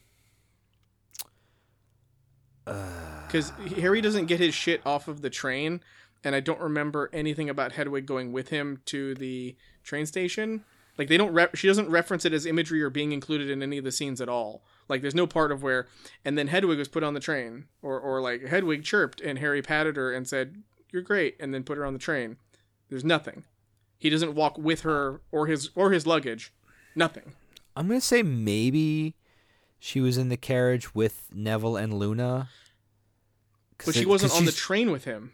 Because Harry doesn't get his shit off of the train, and I don't remember anything about Hedwig going with him to the train station. Like they don't. Rep- she doesn't reference it as imagery or being included in any of the scenes at all. Like there's no part of where, and then Hedwig was put on the train, or or like Hedwig chirped and Harry patted her and said, "You're great," and then put her on the train. There's nothing. He doesn't walk with her or his or his luggage. Nothing. I'm gonna say maybe she was in the carriage with Neville and Luna. But she wasn't on the train with him.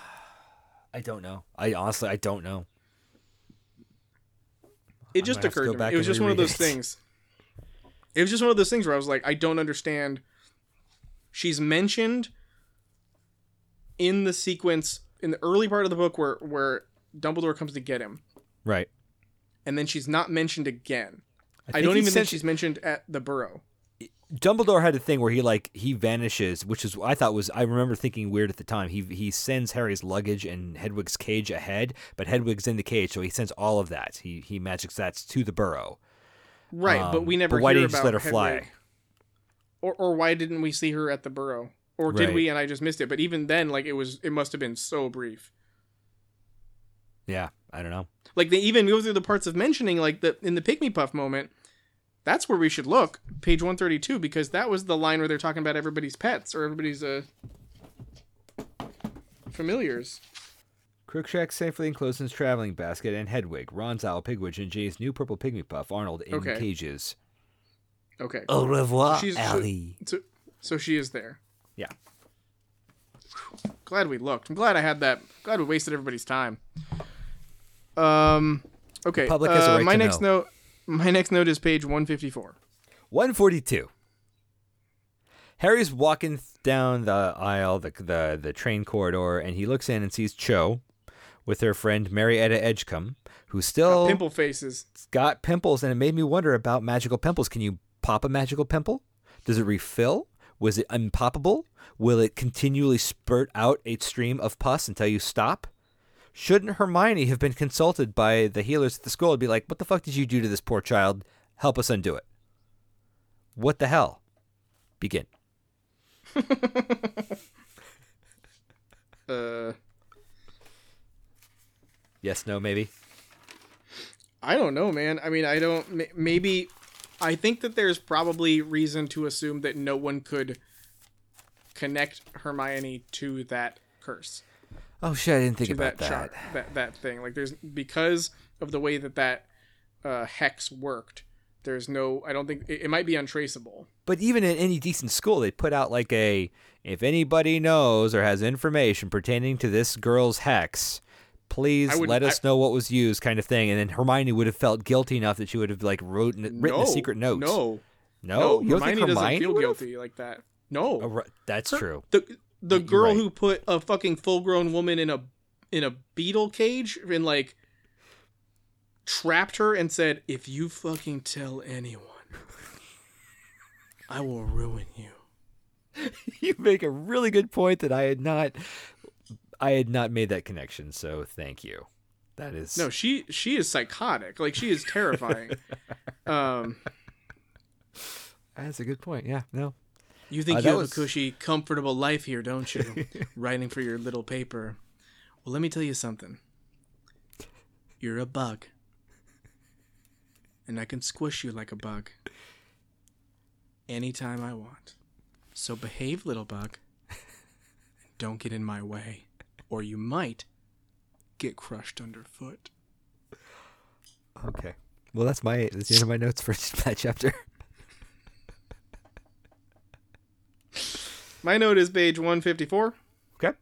I don't know. I honestly I don't know. It I'm just gonna to occurred to me. It was just one of those it. things. It was just one of those things where I was like, I don't understand. She's mentioned in the sequence in the early part of the book where where Dumbledore comes to get him, Right. and then she's not mentioned again. I, think don't even think she's mentioned at the Burrow. Dumbledore had a thing where he like he vanishes, which is I thought was I remember thinking weird at the time. He he sends Harry's luggage and Hedwig's cage ahead, but Hedwig's in the cage, so he sends all of that. He he magics that to the burrow. Right, but Um, we never but why hear didn't you just let her fly? Or or why didn't we see her at the Burrow? Or did Right. we and I just missed it? But even then, like it was, it must have been so brief. Yeah, I don't know. Like they even go through the parts of mentioning like the in the Pygmy Puff moment. That's where we should look, page one thirty two, because that was the line where they're talking about everybody's pets or everybody's uh familiars. Crookshank safely enclosed in his traveling basket, and Hedwig, Ron's owl, Pigwidge, and Jay's new purple pygmy puff, Arnold, in Okay. cages. Okay, Au revoir, She's- so- so so she is there. Yeah. Glad we looked. I'm glad I had that. Glad we wasted everybody's time. Um. Okay. public has a uh, right my to next know. note. My next note is page 154. 142. Harry's walking down the aisle, the, the the train corridor, and he looks in and sees Cho with her friend Marietta Edgecombe, who still Pimple faces. got pimples, and it made me wonder about magical pimples. Can you pop a magical pimple? Does it refill? Was it unpoppable? Will it continually spurt out a stream of pus until you stop? Shouldn't Hermione have been consulted by the healers at the school and be like, "What the fuck did you do to this poor child? Help us undo it." What the hell? Begin. Uh. Yes, no, maybe. I don't know, man. I mean, I don't. Maybe. I think that there's probably reason to assume that no one could connect Hermione to that curse. Oh shit, I didn't think about that that. chart, that that thing. Like there's because of the way that that uh, hex worked. There's no. I don't think it, it might be untraceable. But even in any decent school, they put out like a if anybody knows or has information pertaining to this girl's hex, please I let I- us know what was used, kind of thing. And then Hermione would have felt guilty enough that she would have like wrote written no, a secret note. No, no, no. you Hermione, think doesn't feel guilty like that. No, Oh, right, that's Her- true. The the girl right. who put a fucking full grown woman in a in a beetle cage and like trapped her and said, "If you fucking tell anyone, I will ruin you." you make a really good point that I had not, I had not made that connection. So thank you. That is No, she she is psychotic. Like she is terrifying. um, that's a good point. Yeah, no, you think Uh, you have was- a cushy, comfortable life here, don't you? Writing for your little paper. Well, let me tell you something. You're a bug. And I can squish you like a bug. Anytime I want. So behave, little bug. Don't get in my way. Or you might get crushed underfoot. okay. Well, that's my that's the end of my notes for that chapter. My note is page 154. Okay.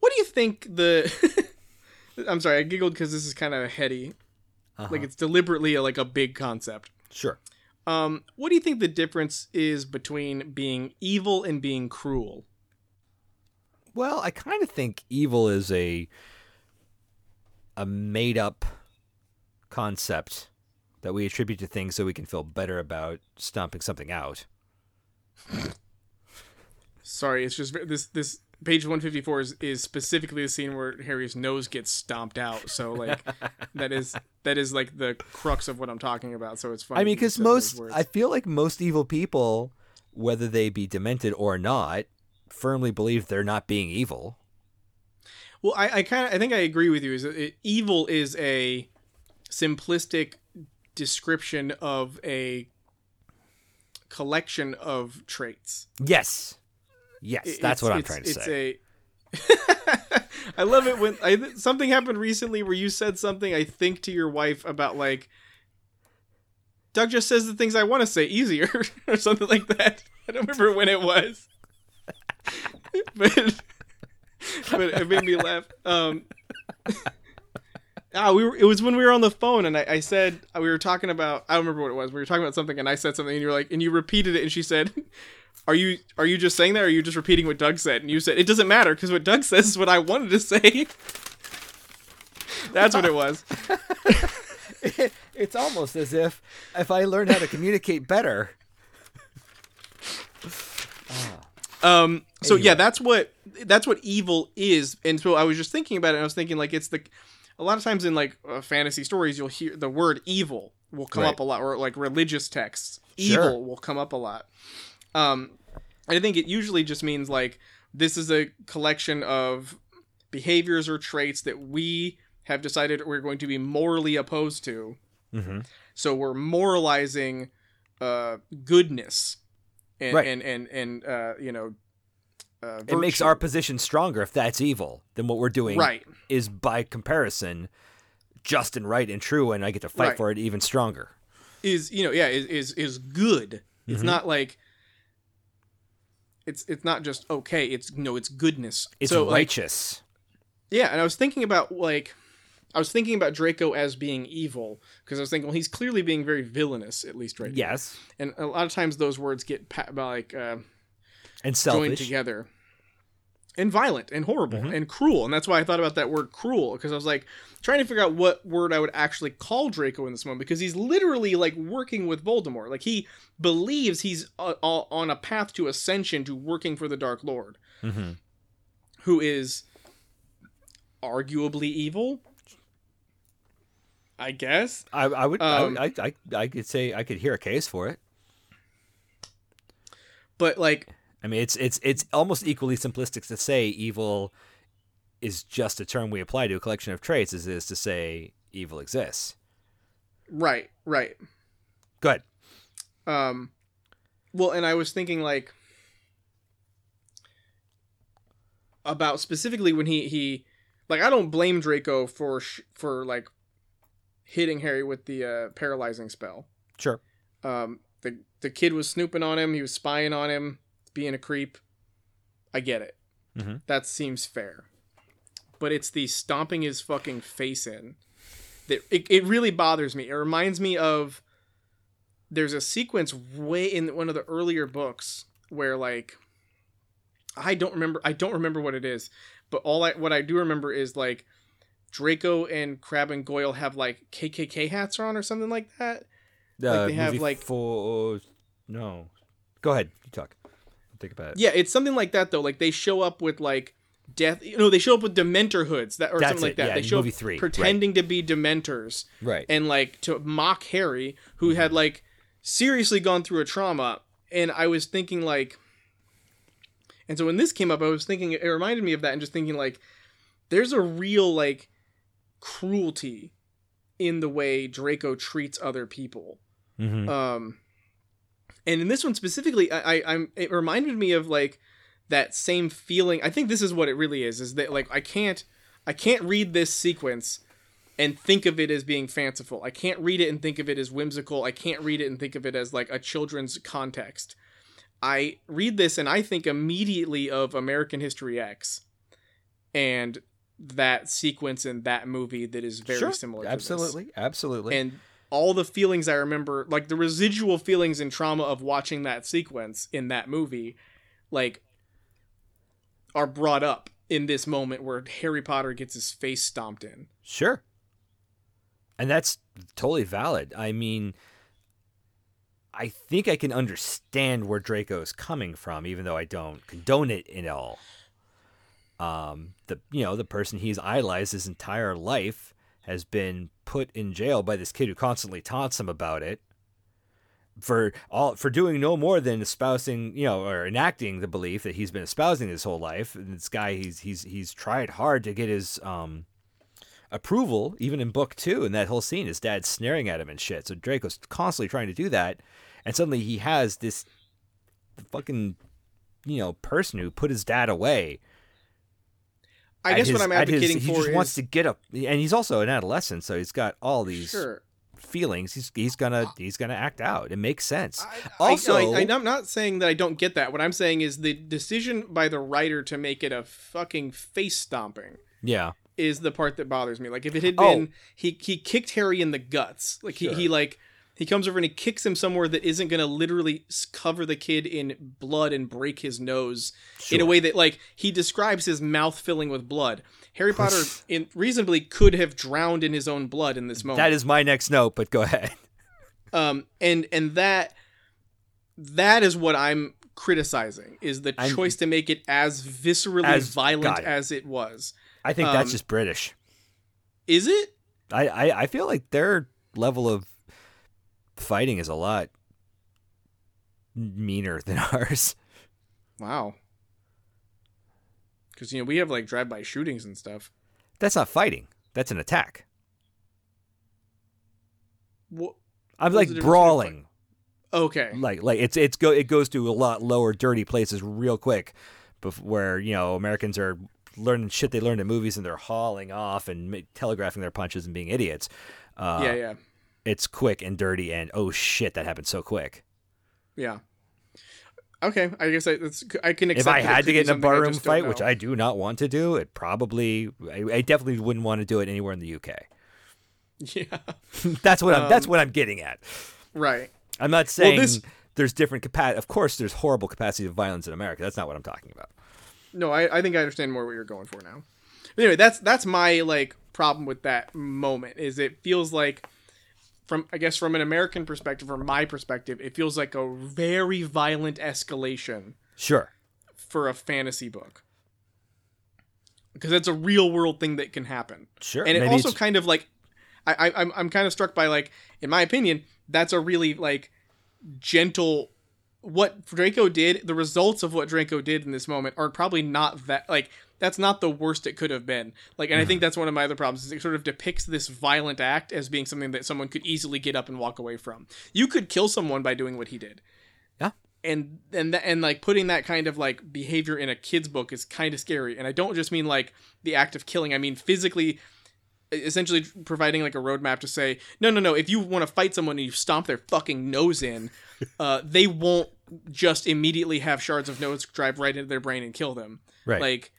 What do you think the. I'm sorry, I giggled because this is kind of heady. Uh-huh. Like it's deliberately like a big concept. Sure. Um, what do you think the difference is between being evil and being cruel? Well, I kind of think evil is a a made up concept that we attribute to things so we can feel better about stomping something out. Sorry, it's just this this page 154 is, is specifically the scene where Harry's nose gets stomped out. So like that is that is like the crux of what I'm talking about. So it's funny. I mean, because most. I feel like most evil people, whether they be demented or not, firmly believe they're not being evil. Well, I, I kind of I think I agree with you. Is it, evil is a simplistic description of a collection of traits. Yes. Yes, It- that's what I'm trying to it's say. A... I love it when I, something happened recently where you said something I think to your wife about like Doug just says the things I want to say easier or something like that. I don't remember when it was, but but it made me laugh. Um, ah, we were. It was when we were on the phone, and I, I said we were talking about. I don't remember what it was. We were talking about something, and I said something, and you were like, and you repeated it, and she said. Are you are you just saying that, or are you just repeating what Doug said? And you said it doesn't matter because what Doug says is what I wanted to say. That's what it was. it's almost as if if I learned how to communicate better. Um. So yeah, that's what that's what evil is. And so I was just thinking about it. and I was thinking like it's the a lot of times in like uh, fantasy stories you'll hear the word evil will come Right. up a lot, or like religious texts, Sure. evil will come up a lot. Um, I think it usually just means like this is a collection of behaviors or traits that we have decided we're going to be morally opposed to. Mm-hmm. So we're moralizing uh, goodness, and Right. and and and uh, you know, uh, It makes our position stronger if that's evil. Then what we're doing right. is by comparison just and right and true, and I get to fight Right. for it even stronger. is you know yeah is is is good. It's Mhm. not like it's it's not just okay. It's no, it's goodness. It's so like righteous. yeah, and I was thinking about like I was thinking about Draco as being evil because I was thinking well he's clearly being very villainous at least right now. yes, and a lot of times those words get pa- like uh, and joined together. And violent and horrible Mhm. and cruel and that's why i thought about that word cruel because i was like trying to figure out what word i would actually call draco in this moment because he's literally like working with voldemort. Like he believes he's uh, uh, on a path to ascension to working for the dark lord hmm who is arguably evil i guess I, I would, Um, I, I, I, could say I could hear a case for it. but like I mean, it's it's it's almost equally simplistic to say evil is just a term we apply to a collection of traits as it is to say evil exists. right right Good. Um, well, and I was thinking like about specifically when he he like I don't blame Draco for sh- for like hitting Harry with the uh, paralyzing spell. Sure. Um, the the kid was snooping on him. He was spying on him, being a creep. I get it. Mhm. That seems fair. But it's the stomping his fucking face in that it, it really bothers me. It reminds me of there's a sequence way in one of the earlier books where like I don't remember I don't remember what it is, but all I what I do remember is like Draco and Crabbe and Goyle have like KKK hats on or something like that. Uh, they have, like- for no. Go ahead. You talk. I'll think about it. Yeah, it's something like that though. Like they show up with like death. You know, they show up with Dementor hoods that or That's something like that. yeah, they show movie up three, right. pretending to be Dementors Right. and like to mock Harry, who had like seriously gone through a trauma. And I was thinking like, and so when this came up, I was thinking it reminded me of that, and just thinking like, there's a real like cruelty in the way Draco treats other people. hmm Um, and in this one specifically, I, I I'm it reminded me of like that same feeling. I think this is what it really is. Is that like I can't I can't read this sequence and think of it as being fanciful. I can't read it and think of it as whimsical. I can't read it and think of it as like a children's context. I read this and I think immediately of American History X and that sequence in that movie that is very sure. similar Absolutely. Absolutely. and all the feelings I remember, like the residual feelings and trauma of watching that sequence in that movie, like are brought up in this moment where Harry Potter gets his face stomped in. Sure. And that's totally valid. I mean, I think I can understand where Draco's coming from, even though I don't condone it at all. Um, the you know the person he's idolized his entire life has been put in jail by this kid who constantly taunts him about it for all for doing no more than espousing you know or enacting the belief that he's been espousing his whole life. And this guy he's he's he's tried hard to get his um approval, even in book two, and that whole scene, his dad's snaring at him and shit. So Draco's constantly trying to do that, and suddenly he has this fucking, you know, person who put his dad away. I guess his- what I'm at his- advocating he for just is wants to get up, and he's also an adolescent, so he's got all these sure. feelings, he's he's gonna he's gonna act out. It makes sense. I, also, I, I'm not saying that I don't get that. What I'm saying is the decision by the writer to make it a fucking face stomping yeah, is the part that bothers me. Like if it had Oh. been he he kicked Harry in the guts, like he, he like he comes over and he kicks him somewhere that isn't going to literally cover the kid in blood and break his nose in a way that like he describes his mouth filling with blood. Harry Potter in reasonably could have drowned in his own blood in this moment. that is my next note. But go ahead. um and and that that is what i'm criticizing is the I'm- choice to make it as viscerally As- violent it. as it was I think that's Um, just British. is it I, I I feel like their level of fighting is a lot meaner than ours. wow because you know we have like drive-by shootings and stuff That's not fighting. That's an attack. Wha- I'm like the difference between brawling. okay Like like it's it's go it goes to a lot lower dirty places real quick, bef- where you know Americans are learning shit they learned in movies and they're hauling off and ma- telegraphing their punches and being idiots. Uh, yeah yeah It's quick and dirty and oh shit that happened so quick. yeah okay i guess i, I can If I had to get in a barroom fight, which. I do not want to do, it probably I, I definitely wouldn't want to do it anywhere in the UK. yeah that's what I'm that's Um, what I'm getting at. right I'm not saying this- there's different capacity. Of course, there's horrible capacity of violence in America. That's not what I'm talking about. No, I, I think I understand more what you're going for now. But anyway, that's that's my like problem with that moment is it feels like from I guess from an American perspective or my perspective, it feels like a very violent escalation Sure. for a fantasy book. Because it's a real world thing that can happen. Sure. And it Maybe also it's- kind of like I, I I'm I'm kind of struck by like, in my opinion, that's a really like gentle what Draco did, the results of what Draco did in this moment are probably not that like that's not the worst it could have been. Like and I think that's one of my other problems is it sort of depicts this violent act as being something that someone could easily get up and walk away from. You could kill someone by doing what he did. Yeah. And and that, and like putting that kind of like behavior in a kid's book is kind of scary. And I don't just mean like the act of killing. I mean physically essentially providing like a roadmap to say, no, no, no. If you want to fight someone and you stomp their fucking nose in, uh, they won't just immediately have shards of nose drive right into their brain and kill them. Right. Like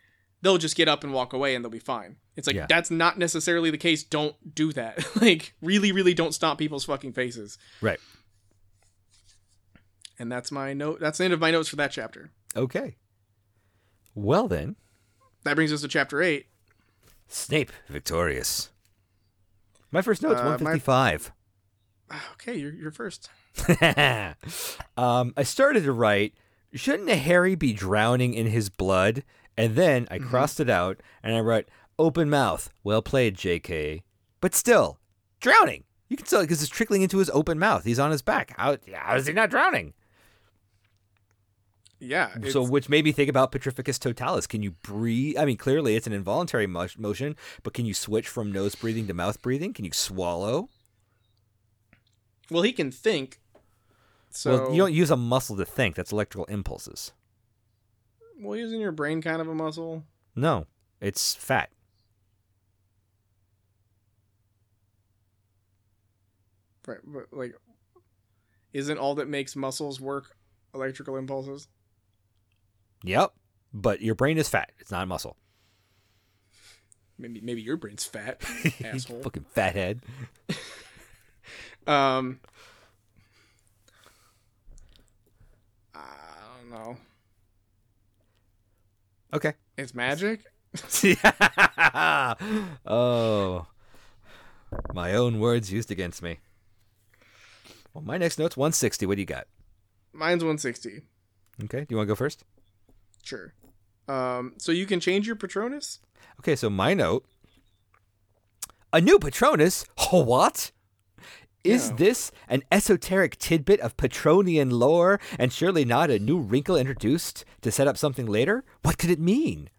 they'll just get up and walk away and they'll be fine. It's like Yeah. that's not necessarily the case. Don't do that. like really, really don't stomp people's fucking faces. right. And that's my note. That's the end of my notes for that chapter. Okay. Well then, That brings us to chapter eight. Snape victorious. My first note's Uh, my- 155. Okay, you're you're first. um, I started to write, shouldn't Harry be drowning in his blood? And then Mm-hmm. I crossed it out and I wrote, open mouth. Well played, JK. But still, drowning. You can still, because it's trickling into his open mouth. He's on his back. How, how is he not drowning? Yeah. So, which made me think about Petrificus totalus. Can you breathe? I mean, clearly it's an involuntary mo- motion, but can you switch from nose breathing to mouth breathing? Can you swallow? well, he can think. So well, you don't use a muscle to think. That's electrical impulses. Well, isn't your brain kind of a muscle? No, it's fat. Right, but like, isn't all that makes muscles work electrical impulses? Yep. But your brain is fat. It's not a muscle. Maybe maybe your brain's fat, asshole. Fucking fathead. Um, I don't know. Okay. It's magic. oh. My own words used against me. Well, my next note's 160. What do you got? Mine's 160. Okay. Do you want to go first? Sure. Um, so you can change your Patronus. Okay, so my note. A new Patronus? What? Is Yeah. this an esoteric tidbit of Patronian lore and surely not a new wrinkle introduced to set up something later? What could it mean?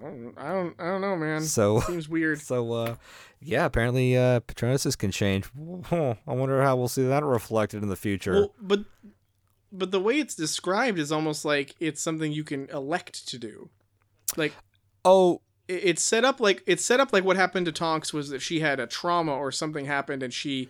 I don't, I don't, I don't know, man. So, Seems weird. so uh, yeah, apparently uh, Patronuses can change. I wonder how we'll see that reflected in the future. Well, but but the way it's described is almost like it's something you can elect to do. Like oh, it's set up like it's set up like what happened to Tonks was that she had a trauma or something happened and she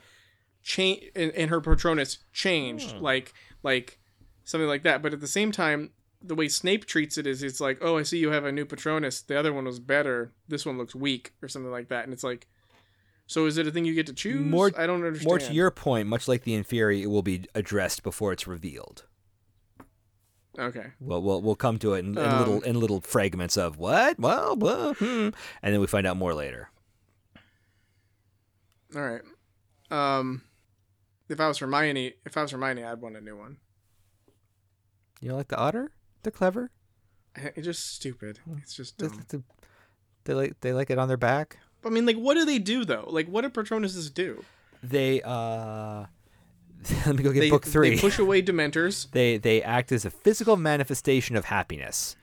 changed and, and her Patronus changed Hmm. like like something like that. But at the same time, the way Snape treats it is it's like, oh, I see you have a new Patronus. The other one was better. This one looks weak or something like that. And it's like, so is it a thing you get to choose? More- I don't understand. More to your point, much like the Inferi, it will be addressed before it's revealed. Okay. Well, we'll we'll come to it in, in Um, little in little fragments of what, well, well, hmm, and then we find out more later. All right. Um, if I was Hermione, if I was Hermione, I'd want a new one. You know, like the otter, they're clever. It's just stupid. It's just They, they- they like they like it on their back. I mean, like, what do they do though? Like, what do Patronuses do? They uh, let me go get They, book three. They push away Dementors. they they act as a physical manifestation of happiness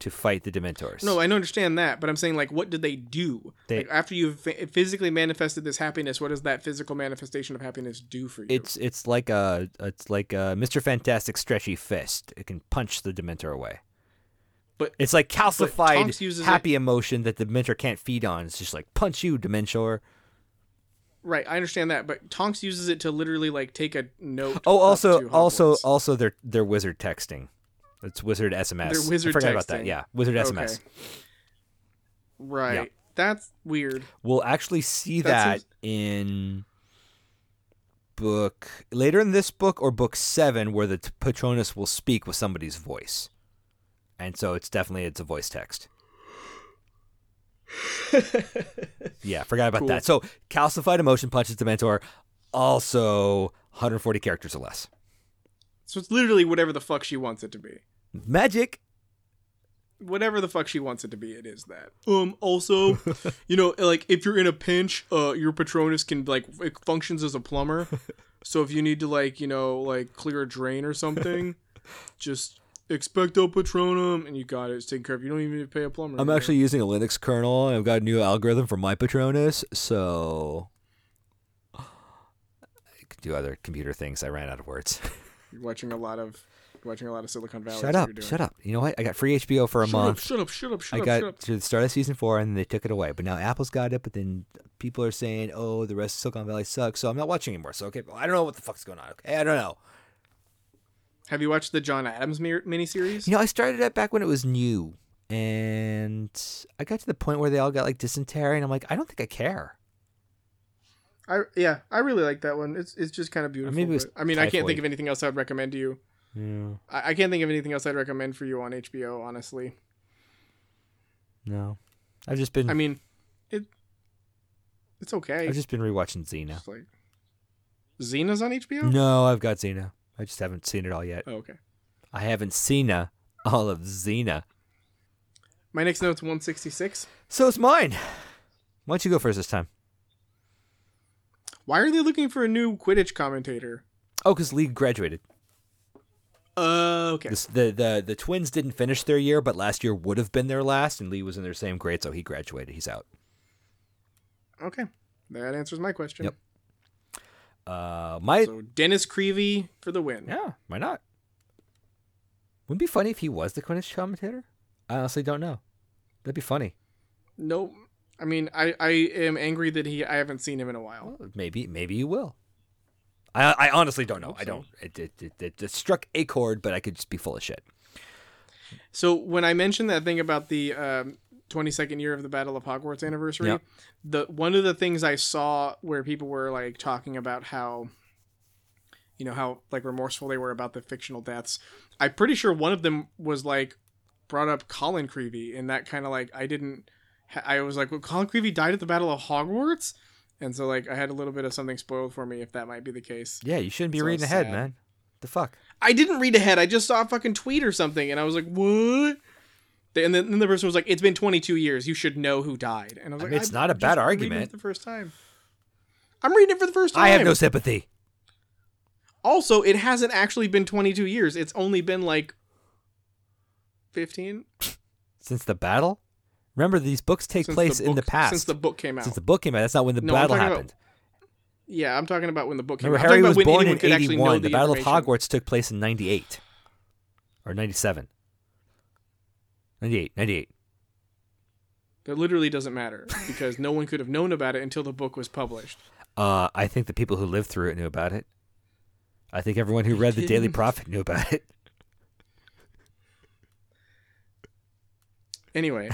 to fight the Dementors. No, I don't understand that, but I'm saying, like, what do they do? They- like, after you've ph- physically manifested this happiness, what does that physical manifestation of happiness do for you? it's it's like a it's like a Mr. Fantastic stretchy fist. It can punch the Dementor away. But- it's like calcified happy emotion that the Dementor can't feed on. It's just like punch you, Dementor. Right. I understand that, but Tonks uses it to literally like take a note. Oh, also also also they're they're wizard texting. It's wizard SMS. They're wizard I forgot about that. texting. Yeah, wizard SMS. Okay. Right. Yeah. That's weird. We'll actually see That that seems- in book later in this book or book seven, where the Patronus will speak with somebody's voice, and so it's definitely it's a voice text. Yeah, forgot about Cool. that. So calcified emotion punches Dementor, also 140 characters or less. So it's literally whatever the fuck she wants it to be. Magic. whatever the fuck she wants it to be, it is that. Um. Also, you know, like if you're in a pinch, uh, your Patronus can like it functions as a plumber. So if you need to like you know like clear a drain or something, just expecto patronum, and you got it. It's taken care of. You don't even need to pay a plumber. I'm know? actually using a Linux kernel. and I've got a new algorithm for my Patronus, so I could do other computer things. I ran out of words. You're watching a lot of watching a lot of Silicon Valley. shut up! Shut up! You know what? I got free HBO for a month. Shut month. Up, shut up! Shut up! Shut I up! got shut up! to the start of season four, and they took it away. But now Apple's got it. But then people are saying, "Oh, the rest of Silicon Valley sucks," so I'm not watching anymore. So okay, well, I don't know what the fuck's going on. Okay, I don't know. Have you watched the John Adams miniseries? You know, I started it back when it was new, and I got to the point where they all got like dysentery, and I'm like, I don't think I care. I yeah, I really like that one. It's it's just kind of beautiful. was but- I mean, I can't think of anything else I'd recommend to you. Yeah. I, I can't think of anything else I'd recommend for you on HBO. Honestly, No, I've just been I mean, it it's okay. I've just been rewatching Xena. Just like Xena's on HBO. No, I've got Xena. I just haven't seen it all yet. Oh, okay. I haven't seen uh, all of Xena. My next note's 166. So it's mine. Why don't you go first this time? Why are they looking for a new Quidditch commentator? Oh, because Lee graduated. Uh, okay. This, the, the the twins didn't finish their year, but last year would have been their last, and Lee was in their same grade, so he graduated. He's out. Okay. That answers my question. Yep. Uh, my So Dennis Creevey for the win. yeah, why not? Wouldn't it be funny if he was the Quidditch commentator? I honestly don't know. That'd be funny. No, I mean, I, I am angry that he I haven't seen him in a while. Well, maybe maybe you will. I I honestly don't know. hope I so. don't. It, it, it, it, it struck a chord, but I could just be full of shit. So when I mentioned that thing about the um, 22nd year of the Battle of Hogwarts anniversary, Yep. the one of the things I saw where people were like talking about how you know how like remorseful they were about the fictional deaths. I'm pretty sure one of them was like brought up Colin Creevey and that kind of like I didn't I was like, well, Colin Creevey died at the Battle of Hogwarts? And so like I had a little bit of something spoiled for me if that might be the case. Yeah, you shouldn't be So reading ahead, sad. man. The fuck. I didn't read ahead. I just saw a fucking tweet or something, and I was like, "What?" And then, then the person was like, "It's been 22 years. You should know who died." And I was I like, mean, it's "I'm not a bad argument. the first time. I'm reading it for the first time. I have no sympathy. Also, it hasn't actually been 22 years. It's only been like 15 Since the battle? Remember, these books take since place the in the past. Since the book came out. Since the book came out. That's not when the No, battle talking about happened. yeah, I'm talking about when the book came Remember, out. Harry talking was about when born in could actually know 81. The, Battle of. Hogwarts took place in 98. Or 97. 98. 98. That literally doesn't matter because no one could have known about it until the book was published. Uh, I think the people who lived through it knew about it. I think everyone who read the Daily? Prophet knew about it. Anyway,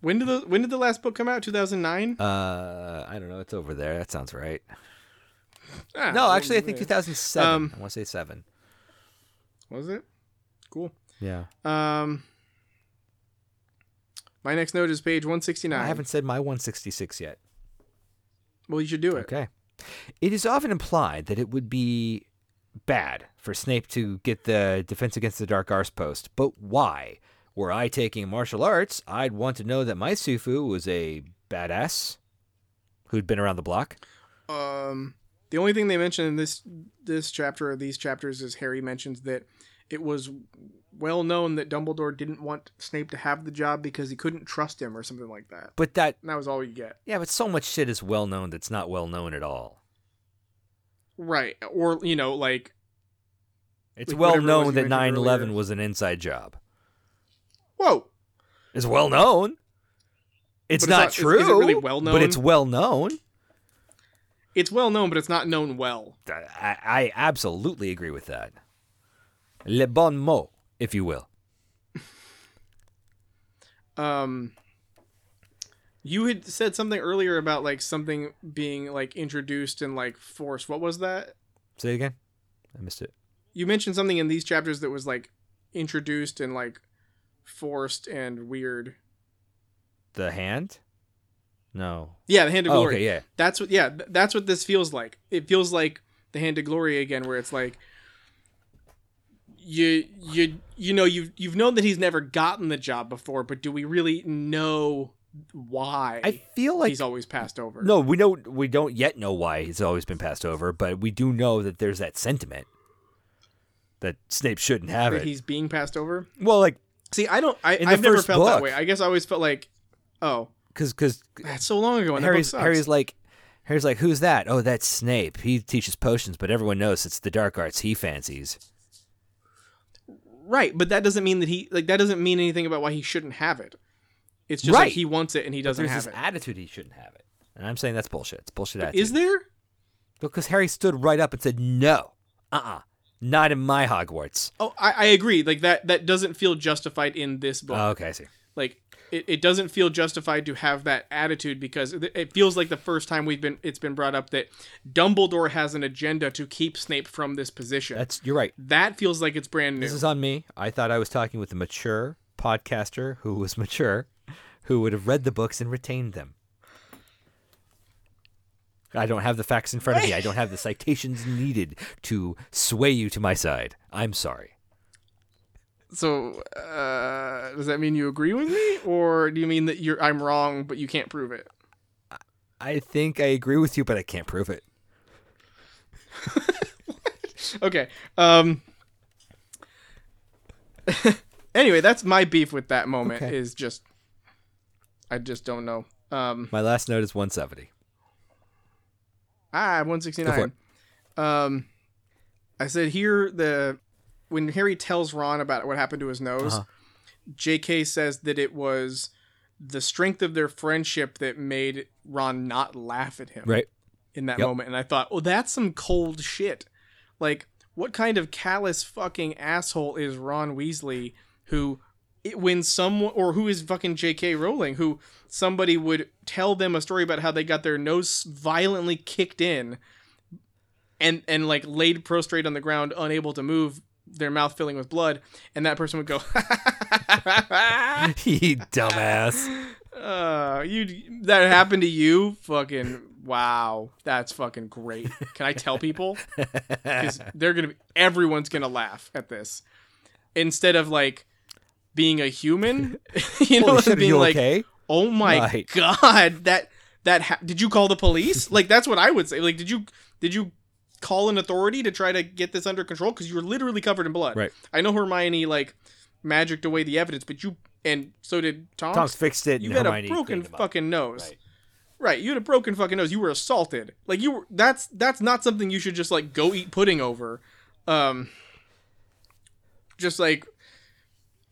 when did the when did the last book come out? Two thousand nine. Uh, I don't know. It's over there. That sounds right. Ah, No, actually, I think 2007. Um, I want to say seven. was it? Cool. Yeah. Um, my next note is page one sixty nine. I haven't said my 166 yet. Well, you should do it. Okay. It is often implied that it would be bad for Snape to get the Defense Against the Dark Arts post, but why? Were I taking martial arts, I'd want to know that my Sifu was a badass who'd been around the block. Um, the only thing they mention in this this chapter or these chapters is Harry mentions that it was well known that Dumbledore didn't want Snape to have the job because he couldn't trust him or something like that. But that, And that was all you get. yeah, but so much shit is well known that's not well known at all. Right. Or, you know, like It's Like well known that mentioned 9 11 was an inside job. whoa. It's well known. It's it's not not- true. is it really well known? But it's well known. It's well known, but it's not known well. I, I absolutely agree with that. Le bon mot, if you will. Um you had said something earlier about like something being like introduced and like forced. What was that? Say it again. I missed it. You mentioned something in these chapters that was like introduced and like forced and weird. The hand? No. Yeah, the hand of Oh, glory. okay, yeah. That's what. Yeah, that's what this feels like. It feels like the hand of glory again, where it's like you you you know you've you've known that he's never gotten the job before, but do we really know why I feel like he's always passed over? no, we don't. We don't yet know why he's always been passed over, but we do know that there's that sentiment that Snape shouldn't have that it. he's being passed over. Well, like See, I don't. I, I've never felt that way. I guess I always felt like, oh, because because that's so long ago. And Harry's. Harry's like Harry's like who's that? Oh, that's Snape. He teaches potions, but everyone knows it's the dark arts he fancies. Right, but that doesn't mean that he like that doesn't mean anything about why he shouldn't have it. It's just like he wants it and he doesn't have it. attitude he shouldn't have it, and I'm saying that's bullshit. It's bullshit attitude. Is there? because Harry stood right up and said no, uh, uh not in my Hogwarts. Oh, I, I agree. Like that that doesn't feel justified in this book. Oh, okay, I see. like it, it doesn't feel justified to have that attitude because it, it feels like the first time we've been it's been brought up that Dumbledore has an agenda to keep Snape from this position. That's you're right. that feels like it's brand new. This is on me. I thought I was talking with a mature podcaster who was mature, who would have read the books and retained them. I don't have the facts in front of me. I don't have the citations needed to sway you to my side. I'm sorry. So uh, does that mean you agree with me, or do you mean that you're I'm wrong but you can't prove it? I think I agree with you, but I can't prove it. Okay. Um. anyway, that's my beef with that moment. Okay. Is just I just don't know. Um. My last note is 170. Ah, one sixty nine. Um, I said here the when Harry tells Ron about what happened to his nose, Uh-huh. J.K. says that it was the strength of their friendship that made Ron not laugh at him Right. in that Yep. moment. And I thought, oh, that's some cold shit. Like, what kind of callous fucking asshole is Ron Weasley who, it, when someone, or who is fucking J.K. Rowling, who somebody would tell them a story about how they got their nose violently kicked in and, and like laid prostrate on the ground, unable to move, their mouth filling with blood, and that person would go, you dumbass. uh, you that happened to you? Fucking wow, that's fucking great. Can I tell people? Because they're gonna, be, everyone's gonna laugh at this instead of like being a human. you know, and shit, being like, okay? oh my Right. god, that that ha- did you call the police? like that's what I would say. Like, did you did you call an authority to try to get this under control? Because you're literally covered in blood. Right. I know Hermione like magicked away the evidence, but you and so did Tom. Tom's fixed it. You had Hermione a broken cleaned him up. fucking nose. Right. Right. you had a broken fucking nose. You were assaulted. Like you were that's that's not something you should just like go eat pudding over. Um just like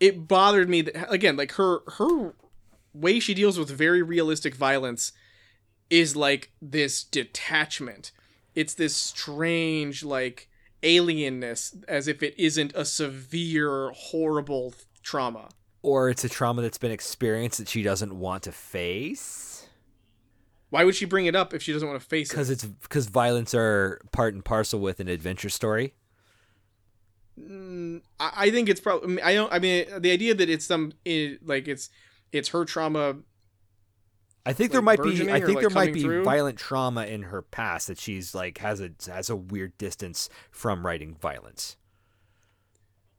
it bothered me that again, like her her way she deals with very realistic violence is like this detachment. It's this strange like alienness as if it isn't a severe horrible trauma. Or it's a trauma that's been experienced that she doesn't want to face. Why would she bring it up if she doesn't want to face it? Because it's because violence are part and parcel with an adventure story. Mm, I I think it's probably. I don't. I mean, the idea that it's some it, like it's it's her trauma. I think there might be. I think like, there might be through? violent trauma in her past that she's like has a has a weird distance from writing violence.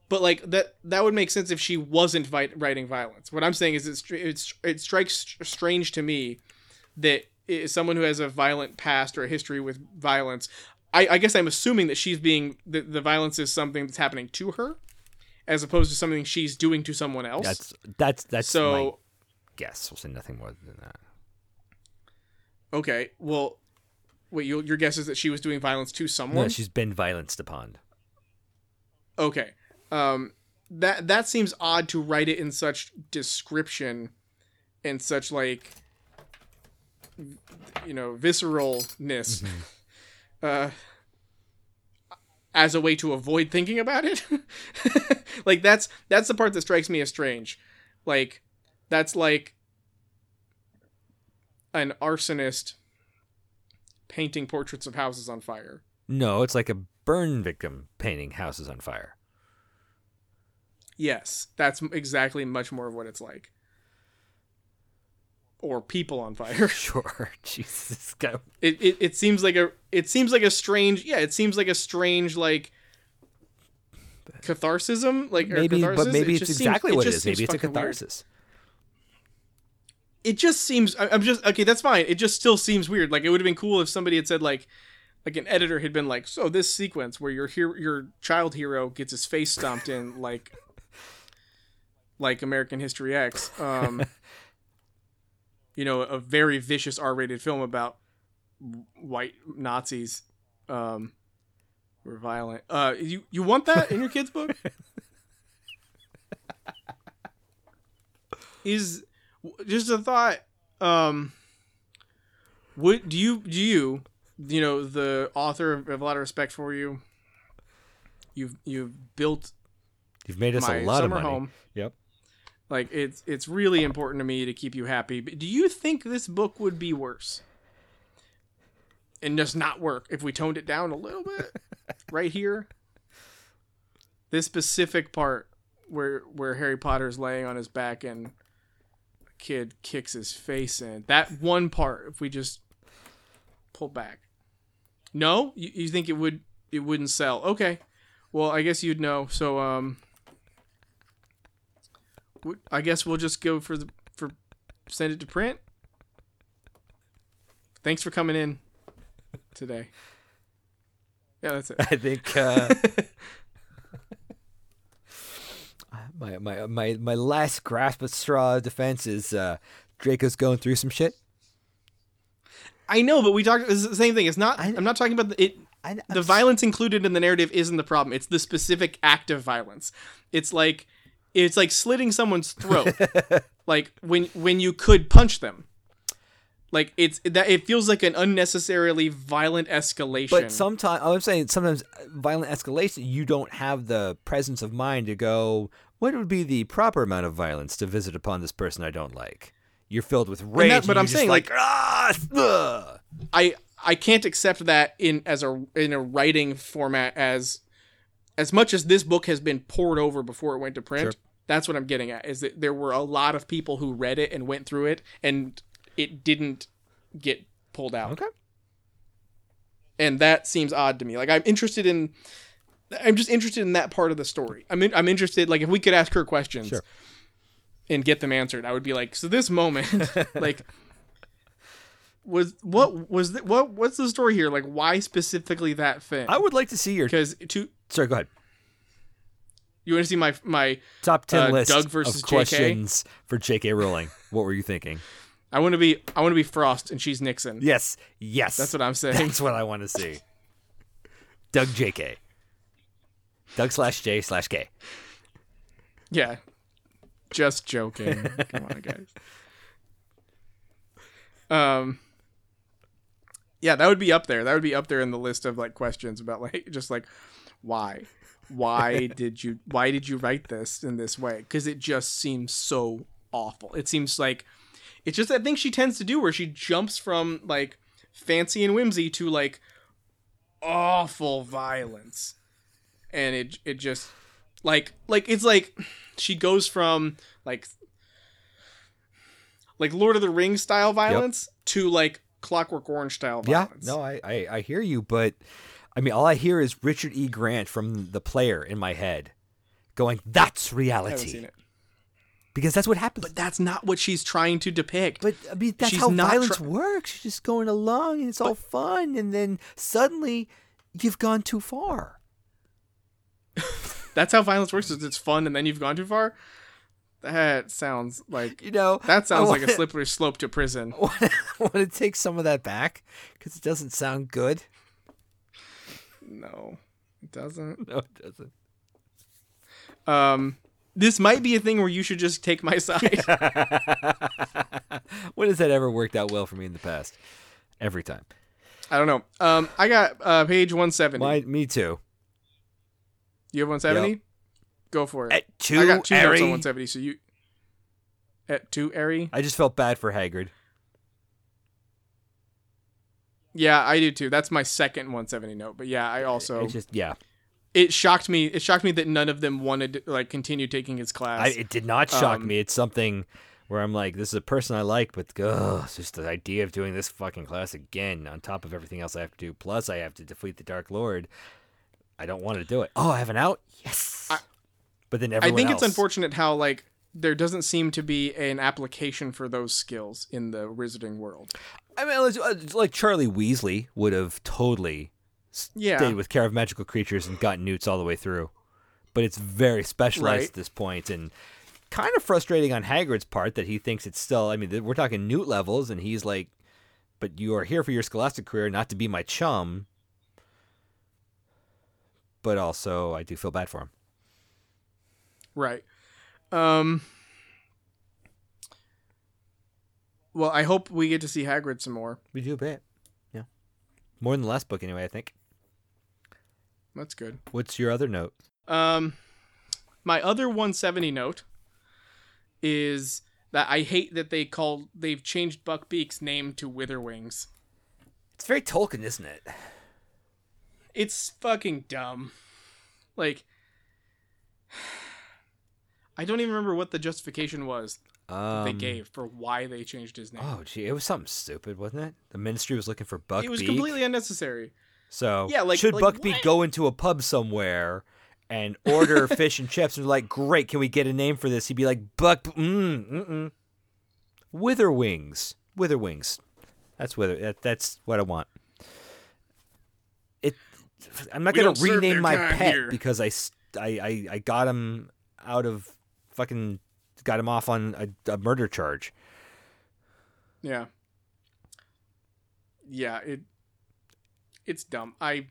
But like that that would make sense if she wasn't vi- writing violence. What I'm saying is it's it's it strikes strange to me that someone who has a violent past or a history with violence. I, I guess I'm assuming that she's being the, the violence is something that's happening to her, as opposed to something she's doing to someone else. That's that's that's so my guess. We'll say nothing more than that. Okay. Well, wait. Your your guess is that she was doing violence to someone. No, she's been violenced upon. Okay. Um that that seems odd to write it in such description and such like you know, visceralness. Uh as a way to avoid thinking about it. like that's that's the part that strikes me as strange. Like that's like an arsonist painting portraits of houses on fire. No, it's like a burn victim painting houses on fire. Yes, that's exactly much more of what it's like. Or people on fire. Sure, Jesus, guy. It, it it seems like a it seems like a strange yeah it seems like a strange like catharsism like Maybe, catharsis. but maybe It it's exactly seems, what it just is. Maybe it's a catharsis. weird. It just seems I'm just okay. That's fine. It just still seems weird. Like it would have been cool if somebody had said like like an editor had been like, so this sequence where your hero, your child hero gets his face stomped in like like American History X. Um, you know, a very vicious R-rated film about white Nazis um, were violent. Uh, you you want that in your kid's book? Is just a thought. Um, would do you do you you know the author have a lot of respect for you. You've you've built You've made us a lot of money. home. Yep. Like it's it's really important to me to keep you happy. But do you think this book would be worse? And just not work if we toned it down a little bit right here. This specific part where where Harry Potter's laying on his back and kid kicks his face in. That one part if we just pull back. No? You, you think it would it wouldn't sell. Okay. Well, I guess you'd know. So um I guess we'll just go for the for send it to print. Thanks for coming in today. Yeah, that's it. I think uh, my, my my my last grasp at straw defense is uh, Draco's going through some shit. I know, but we talked. It's the same thing. It's not. I- I'm not talking about the, it. I, The violence included in the narrative isn't the problem. It's the specific act of violence. It's like, it's like slitting someone's throat. like when when you could punch them. Like it's that it feels like an unnecessarily violent escalation. But sometimes I'm saying sometimes violent escalation, you don't have the presence of mind to go. What would be the proper amount of violence to visit upon this person I don't like? You're filled with rage. that- but I'm saying, like, like- ah, ugh." I I can't accept that in as a in a writing format as as much as this book has been poured over before it went to print. Sure. That's what I'm getting at is that there were a lot of people who read it and went through it and it didn't get pulled out. okay. And that seems odd to me. Like I'm interested in I'm just interested in that part of the story. I'm in, I'm interested like if we could ask her questions Sure. and get them answered, I would be like, so this moment like was what was th- what what's the story here? Like why specifically that thing? I would like to see your. because to Sorry, go ahead. you want to see my my Top ten Uh, list Doug versus of JK? questions for J.K. Rowling. what were you thinking? I want to be I want to be Frost and she's Nixon. Yes, yes. That's what I'm saying. That's what I want to see. Doug J.K. Doug slash J slash K. Yeah. Just joking. Come on, guys. Um. Yeah, that would be up there. That would be up there in the list of like questions about like just like why, why did you why did you write this in this way? Because it just seems so awful. It seems like it's just that thing she tends to do where she jumps from like fancy and whimsy to like awful violence, and it it just like like it's like she goes from like like Lord of the Rings style violence to like Clockwork Orange style violence. Yeah, no, I, I I hear you, but I mean, all I hear is Richard E. Grant from the player in my head, going, "That's reality," because that's what happens. but that's not what she's trying to depict. But I mean, that's She's how violence works. She's just going along, and it's all fun, and then suddenly you've gone too far. That's how violence works. Is it's fun and then you've gone too far. That sounds like You know, that sounds I like a slippery slope to prison. I want to take some of that back because it doesn't sound good. No, it doesn't. No, it doesn't. Um, this might be a thing where you should just take my side. when has that ever worked out well for me in the past? Every time. I don't know. Um, I got uh page one seventy. Me too. You have one seventy. Go for it. At two, I got two notes on one seventy. So you at two Airy. I just felt bad for Hagrid. Yeah, I do too. That's my second 170 note. But yeah, I also It's just yeah. it shocked me. It shocked me that none of them wanted to like continue taking his class. I, it did not shock Um, me. It's something where I'm like, this is a person I like, but ugh, it's just the idea of doing this fucking class again on top of everything else I have to do. Plus, I have to defeat the Dark Lord. I don't want to do it. Oh, I have an out. Yes. I- but then everyone. I think else. it's unfortunate how like there doesn't seem to be an application for those skills in the wizarding world. I mean, like Charlie Weasley would have totally Yeah. stayed with Care of Magical Creatures and gotten newts all the way through. But it's very specialized Right. at this point and kind of frustrating on Hagrid's part that he thinks it's still. I mean, we're talking newt levels, and he's like, "But you are here for your scholastic career, not to be my chum." But also, I do feel bad for him. Right. Um. Well, I hope we get to see Hagrid some more. We do a bit, yeah, more than the last book anyway. I think. That's good. What's your other note? Um, my other 170 note is that I hate that they called they've changed Buckbeak's name to Witherwings. It's very Tolkien, isn't it? It's fucking dumb. Like, I don't even remember what the justification was Um, they gave for why they changed his name. Oh, gee, it was something stupid, wasn't it? The ministry was looking for Buckbeak. it was completely unnecessary. So Yeah, like- should like Buckbeak what? go into a pub somewhere and order fish and chips and they're like, great, can we get a name for this? He'd be like, Buck, mm, mm-mm. Witherwings, Witherwings. That's wither. That, that's what I want. I'm not We gonna rename my pet here. because I got him out of fucking got him off on a, a murder charge. Yeah. Yeah, it it's dumb. I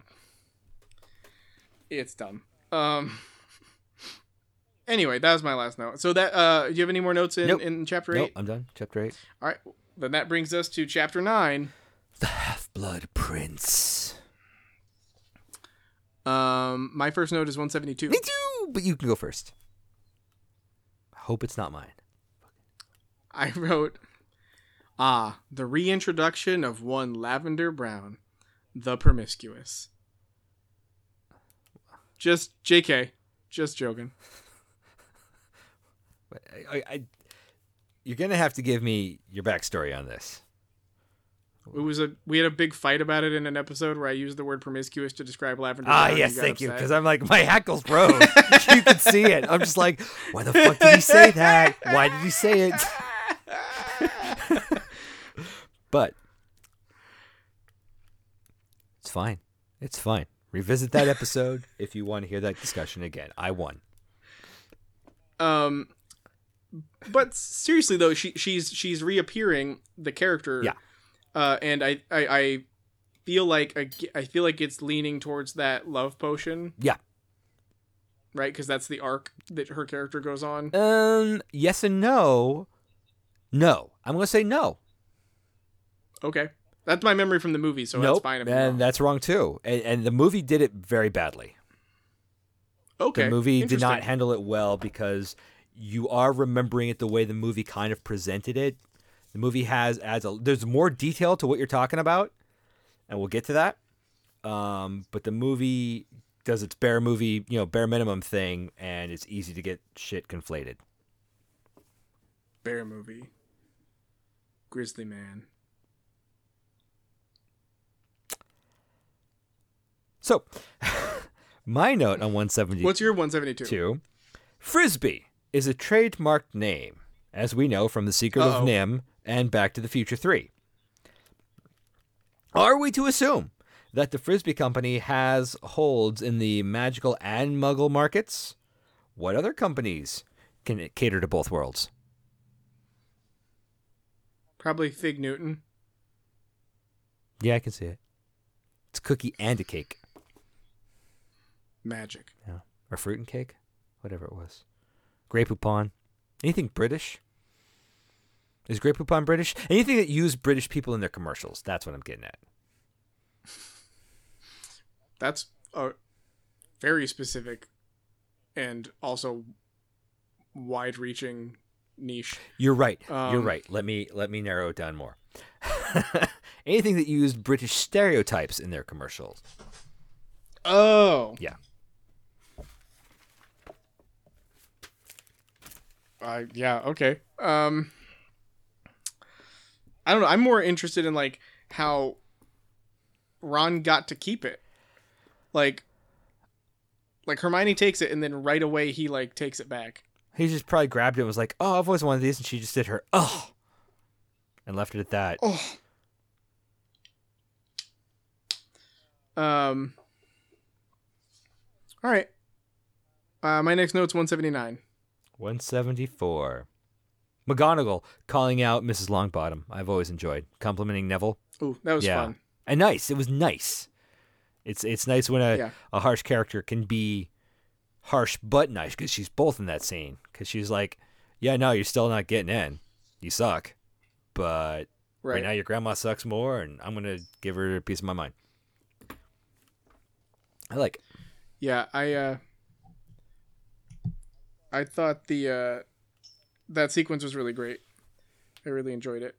it's dumb. Um Anyway, that was my last note. So that uh do you have any more notes in Nope. in chapter 8? Nope, I'm done. Chapter eight. All right. Then that brings us to chapter 9. The Half Blood Prince. Um my first note is 172. Me too, but you can go first. I hope it's not mine. I wrote Ah, the reintroduction of one Lavender Brown, the promiscuous. Just JK. Just joking. I, I, I, you're gonna have to give me your backstory on this. It was a we had a big fight about it in an episode where I used the word promiscuous to describe lavender. Ah, yes, got thank you. Because I'm like, my hackles rose. you can see it. I'm just like, why the fuck did he say that? Why did he say it? but it's fine. It's fine. Revisit that episode if you want to hear that discussion again. I won. um, but seriously though, she she's she's reappearing the character. Yeah. Uh, and I I, I feel like I, I feel like it's leaning towards that love potion. Yeah. Right, because that's the arc that her character goes on. Um, yes and no. No. I'm going to say no. Okay, that's my memory from the movie, so that's fine. And that's wrong too. And, and the movie did it very badly. okay, The movie did not handle it well because you are remembering it the way the movie kind of presented it. The movie has adds a there's more detail to what you're talking about, and we'll get to that. Um, but the movie does its bare movie, you know, bare minimum thing, and it's easy to get shit conflated. bear movie. Grizzly Man. So, my note on 172 What's your 172? Two, Frisbee is a trademarked name, as we know from The Secret Uh-oh. of NIMH and Back to the Future 3. Are we to assume that the Frisbee Company has holds in the magical and muggle markets? What other companies can cater to both worlds? Probably Fig Newton. Yeah, I can see it. It's cookie and a cake. Magic. Yeah. Or fruit and cake? Whatever it was. Grey Poupon. Anything British? Is Grey Poupon British? Anything that used British people in their commercials. That's what I'm getting at. That's a very specific and also wide-reaching niche. You're right. You're Um, right. Let me let me narrow it down more. Anything that used British stereotypes in their commercials. Oh. Yeah. Uh, yeah. Okay. Um. I don't know. I'm more interested in like how Ron got to keep it. Like, like Hermione takes it and then right away he like takes it back. He just probably grabbed it and was like, "Oh, I've always wanted these," and she just did her "oh," and left it at that. Oh. Um. All right. Uh, my next note's 179. 174. McGonagall calling out Mrs. Longbottom. I've always enjoyed complimenting Neville. Ooh, that was Yeah. fun. and nice. It was nice. It's it's nice when a, Yeah. a harsh character can be harsh but nice because she's both in that scene. Because she's like, yeah, no, you're still not getting in. You suck, but right. Right. now your grandma sucks more, and I'm gonna give her a piece of my mind. I like. It. Yeah, I uh I thought the uh that sequence was really great. I really enjoyed it.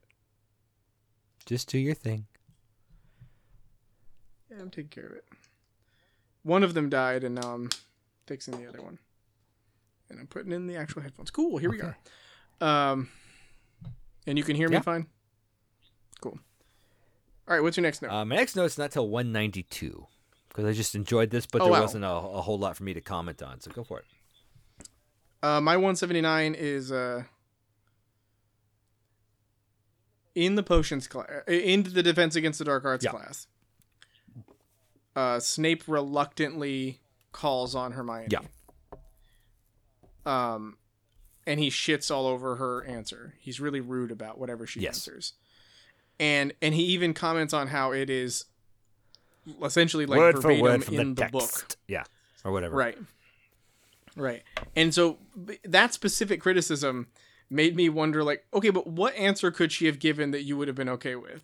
Just do your thing. Yeah, I'm taking care of it. One of them died and now I'm fixing the other one. And I'm putting in the actual headphones. Cool, here we Okay. go. Um and you can hear me fine? Cool. All right, what's your next note? Uh, my next note's not till 192 because I just enjoyed this, but Oh, there wow. wasn't a, a whole lot for me to comment on. So go for it. Uh, my 179 is uh, in the potions class, in the defense against the dark arts Yeah. class. Uh, Snape reluctantly calls on Hermione. Yeah. Um, and he shits all over her answer. He's really rude about whatever she Yes. answers. And and he even comments on how it is essentially like word verbatim word in the the book. Yeah, or whatever. Right. Right. And so that specific criticism made me wonder like, okay, but what answer could she have given that you would have been okay with?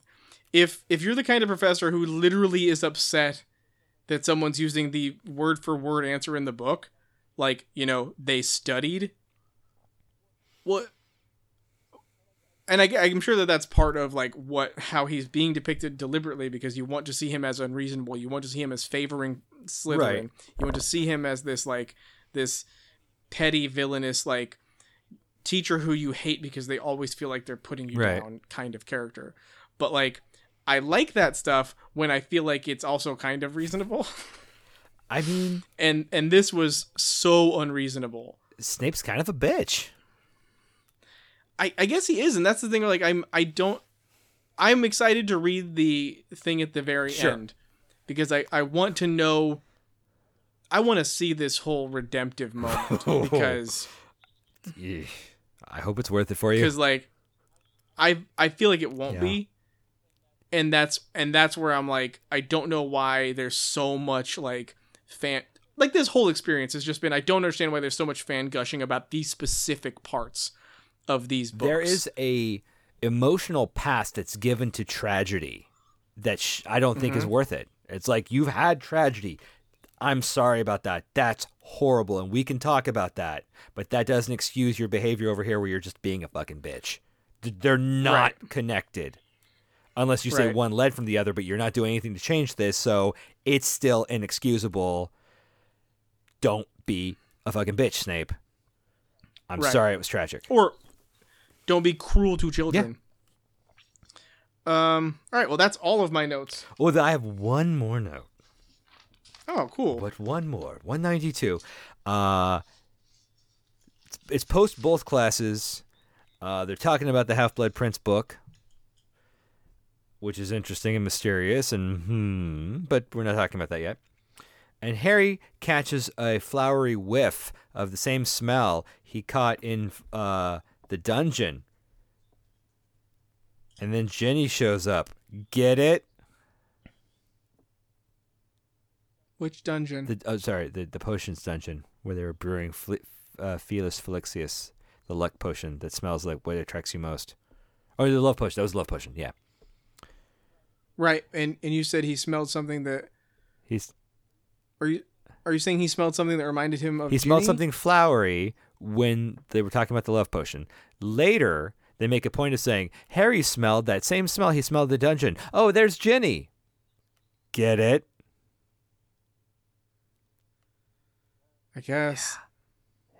If if you're the kind of professor who literally is upset that someone's using the word for word answer in the book, like, you know, they studied what and I, I'm sure that that's part of like what how he's being depicted deliberately because you want to see him as unreasonable. You want to see him as favoring Slytherin. Right. You want to see him as this like this petty villainous like teacher who you hate because they always feel like they're putting you Right. down kind of character. But like I like that stuff when I feel like it's also kind of reasonable. I mean, and and this was so unreasonable. Snape's kind of a bitch. I, I guess he is, and that's the thing. Like I'm, I don't. I'm excited to read the thing at the very Sure. end because I, I want to know. I want to see this whole redemptive moment because Yeah. I hope it's worth it for you. because like, I I feel like it won't Yeah. be, and that's and that's where I'm like I don't know why there's so much like fan like this whole experience has just been I don't understand why there's so much fan gushing about these specific parts of these books. There is a emotional past that's given to tragedy that sh- I don't think is mm-hmm. worth it. It's like you've had tragedy. I'm sorry about that. That's horrible, and we can talk about that. But that doesn't excuse your behavior over here, where you're just being a fucking bitch. They're not Right. connected, unless you say Right. one led from the other. But you're not doing anything to change this, so it's still inexcusable. Don't be a fucking bitch, Snape. I'm Right. sorry it was tragic. Or don't be cruel to children. Yeah. Um. All right. Well, that's all of my notes. Oh, I have one more note. Oh, cool. But one more, 192. Uh, it's, it's post both classes. Uh, they're talking about the Half Blood Prince book, which is interesting and mysterious, and hmm, but we're not talking about that yet. And Harry catches a flowery whiff of the same smell he caught in uh, the dungeon. And then Ginny shows up. Get it? Which dungeon? The oh, sorry, the the potions dungeon where they were brewing Fli uh, Felis Felixius, the luck potion that smells like what attracts you most. Oh, the love potion. That was the love potion. Yeah, right. And and you said he smelled something that. he's Are you are you saying he smelled something that reminded him of? he smelled Ginny? something flowery when they were talking about the love potion. Later, they make a point of saying Harry smelled that same smell he smelled the dungeon. Oh, there's Ginny. Get it? I guess. Yeah.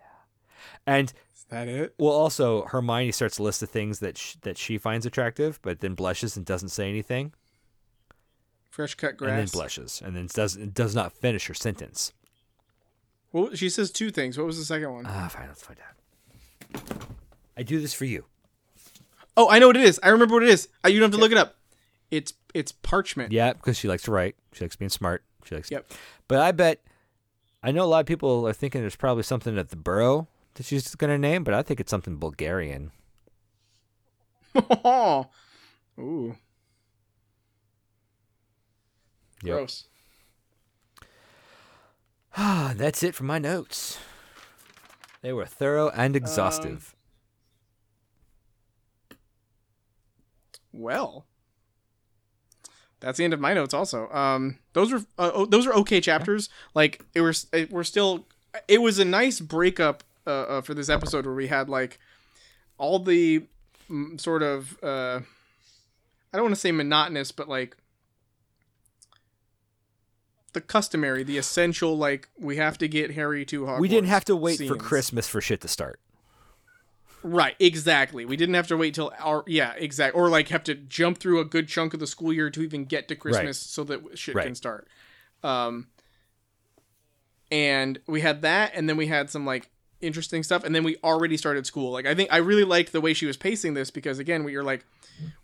And Is that it? well, also Hermione starts a list of things that sh- that she finds attractive, but then blushes and doesn't say anything. Fresh cut grass. and then blushes and then does does not finish her sentence. Well, she says two things. What was the second one? Ah, fine, let's find out. I do this for you. oh, I know what it is. I remember what it is. Uh, you don't have to look it up. It's it's parchment. Yeah, because she likes to write. She likes being smart. She likes. Yep. But I bet, I know a lot of people are thinking there's probably something at the Burrow that she's going to name, but I think it's something Bulgarian. Ooh. Yep. Gross. Ah, that's it for my notes. They were thorough and exhaustive. Well, that's the end of my notes. Also, um, those were uh, oh, those are okay chapters. Like it was, it, we're still. It was a nice breakup uh, uh, for this episode where we had like all the mm, sort of. Uh, I don't want to say monotonous, but like the customary, the essential. Like we have to get Harry to Hogwarts. we didn't have to wait for. Christmas for shit to start. Right, exactly. We didn't have to wait till our yeah, exact or like have to jump through a good chunk of the school year to even get to Christmas so that shit Right. can start. Um and we had that and then we had some like interesting stuff and then we already started school. Like I think I really liked the way she was pacing this because again, we are like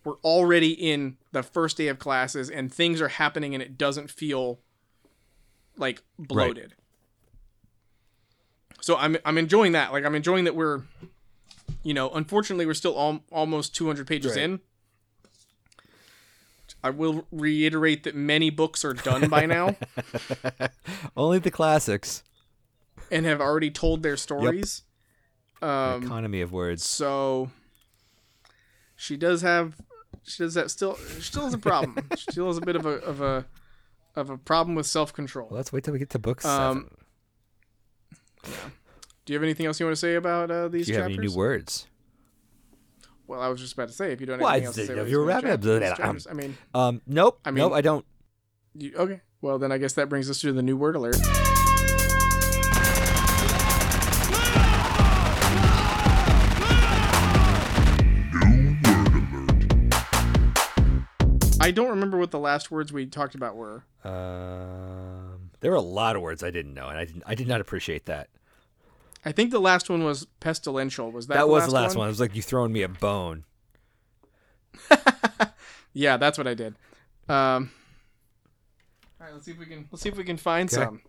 we're already in the first day of classes and things are happening and it doesn't feel like bloated. So I'm I'm enjoying that. Like I'm enjoying that we're you know, unfortunately, we're still al- almost 200 pages Right. in. I will reiterate that many books are done by now Only the classics. and have already told their stories. Um, Economy of words. so she does have, she does have still, she still has a problem. she still has a bit of a of a of a problem with self control. Well, let's wait till we get to book Um, seven. Do you have anything else you want to say about uh, these Do you have any new words? Well, I was just about to say if you don't have Well, anything else to say. about these you were wrapping up, chapters- I mean, Um, nope. I mean, nope, I don't. you, okay. Well, then I guess that brings us to the new word alert. I don't remember what the last words we talked about were. Um, there were a lot of words I didn't know, and I didn't. I did not appreciate that. I think the last one was pestilential. Was that That, the was last the last one? It was like you throwing me a bone. Yeah, that's what I did. Um, all right, let's see if we can let's see if we can find Okay. some.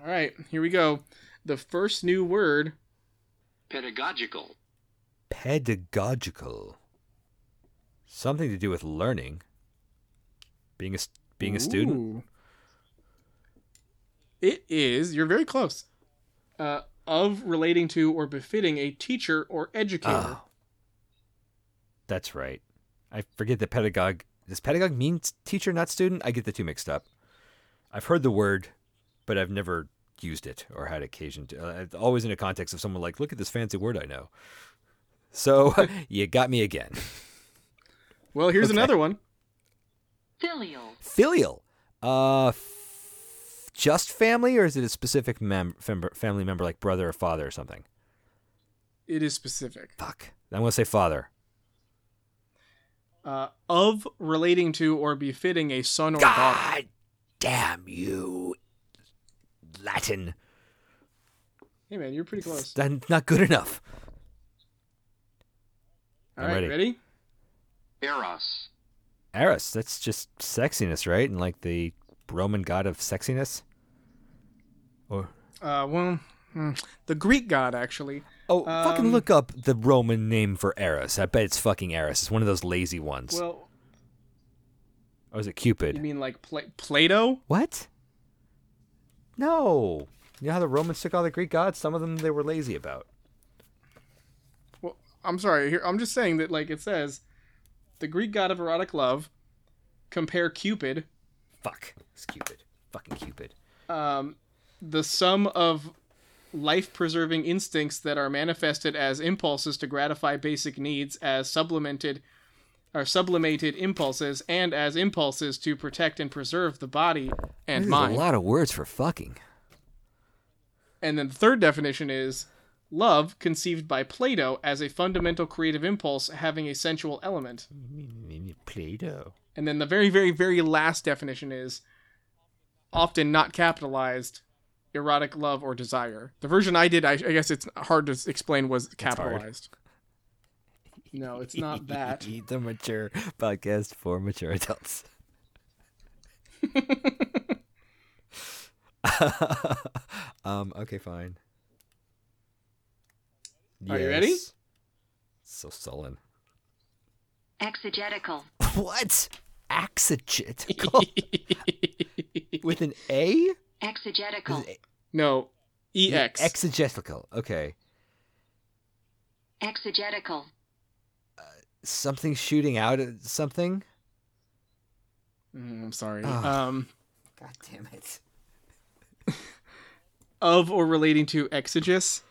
All right, here we go. The first new word. Pedagogical. Pedagogical. Something to do with learning. Being a st- being a student. Ooh. It is. You're very close. Uh, of relating to or befitting a teacher or educator. Oh. That's right. I forget that pedagogue. Does pedagogue mean teacher, not student? I get the two mixed up. I've heard the word, but I've never used it or had occasion to. Uh, always in a context of someone like, look at this fancy word I know. So you got me again. Well, here's Okay. another one. Filial. Filial. Uh, f- just family, or is it a specific mem- fem- family member, like brother or father or something? It is specific. Fuck. I'm gonna say father. Uh, of relating to or befitting a son or daughter. God damn you, Latin. Hey man, you're pretty close. That's not good enough. All I'm right, ready. ready? Eros. Eros. That's just sexiness, right? And like the Roman god of sexiness. Or Uh, well, hmm, the Greek god actually. oh, fucking Um, look up the Roman name for Eros. I bet it's fucking Eros. It's one of those lazy ones. Well, or is it Cupid? you mean like Pla- Plato? What? No. You know how the Romans took all the Greek gods? Some of them they were lazy about. Well, I'm sorry. Here, I'm just saying that like it says, the Greek god of erotic love. Compare Cupid, Fuck. It's Cupid. Fucking Cupid. um, the sum of life-preserving instincts that are manifested as impulses to gratify basic needs, as sublimated or sublimated impulses, and as impulses to protect and preserve the body and There's mind. a lot of words for fucking. And then the third definition is love conceived by Plato as a fundamental creative impulse having a sensual element. Play-Doh. And then the very, very, very last definition is often not capitalized erotic love or desire. The version I did, I, I guess it's hard to explain, was capitalized. No, it's not that. the mature podcast for mature adults. um. Okay. Fine. Are you ready? So sullen. Exegetical. What? Exegetical with an A? Exegetical. no, EX. Exegetical. Okay. Exegetical. Something shooting out at something. Mm, I'm sorry. Oh. Um, God damn it. of or relating to exegesis.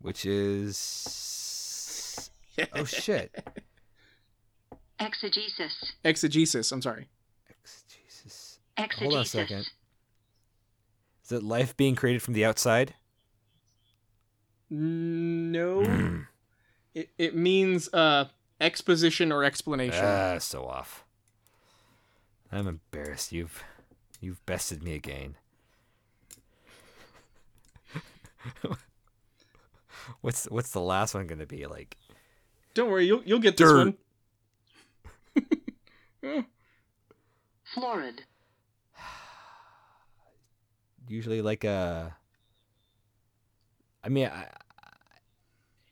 Which is. Oh shit. Exegesis. Exegesis, I'm sorry. Jesus. Exegesis. Hold on a second. Is it life being created from the outside? No. it, it means uh, exposition or explanation. Ah, so off. I'm embarrassed. You've you've bested me again. what's what's the last one gonna be like? Don't worry, you'll, you'll get this one. Florid. Usually like a. I mean, I,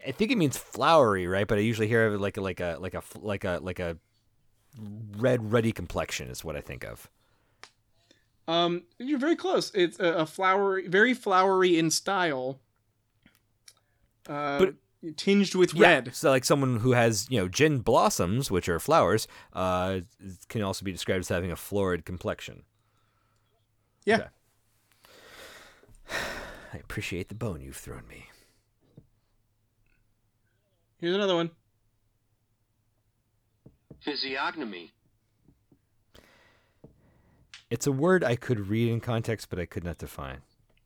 I think it means flowery, right? But I usually hear of it like a like a like a like a like a red ruddy complexion is what I think of. Um, you're very close. It's a, a flowery, very flowery in style. Uh, But- tinged with Yeah, red. So like someone who has, you know, gin blossoms, which are flowers, uh, can also be described as having a florid complexion. Yeah. Okay. I appreciate the bone you've thrown me. Here's another one. Physiognomy. It's a word I could read in context, but I could not define.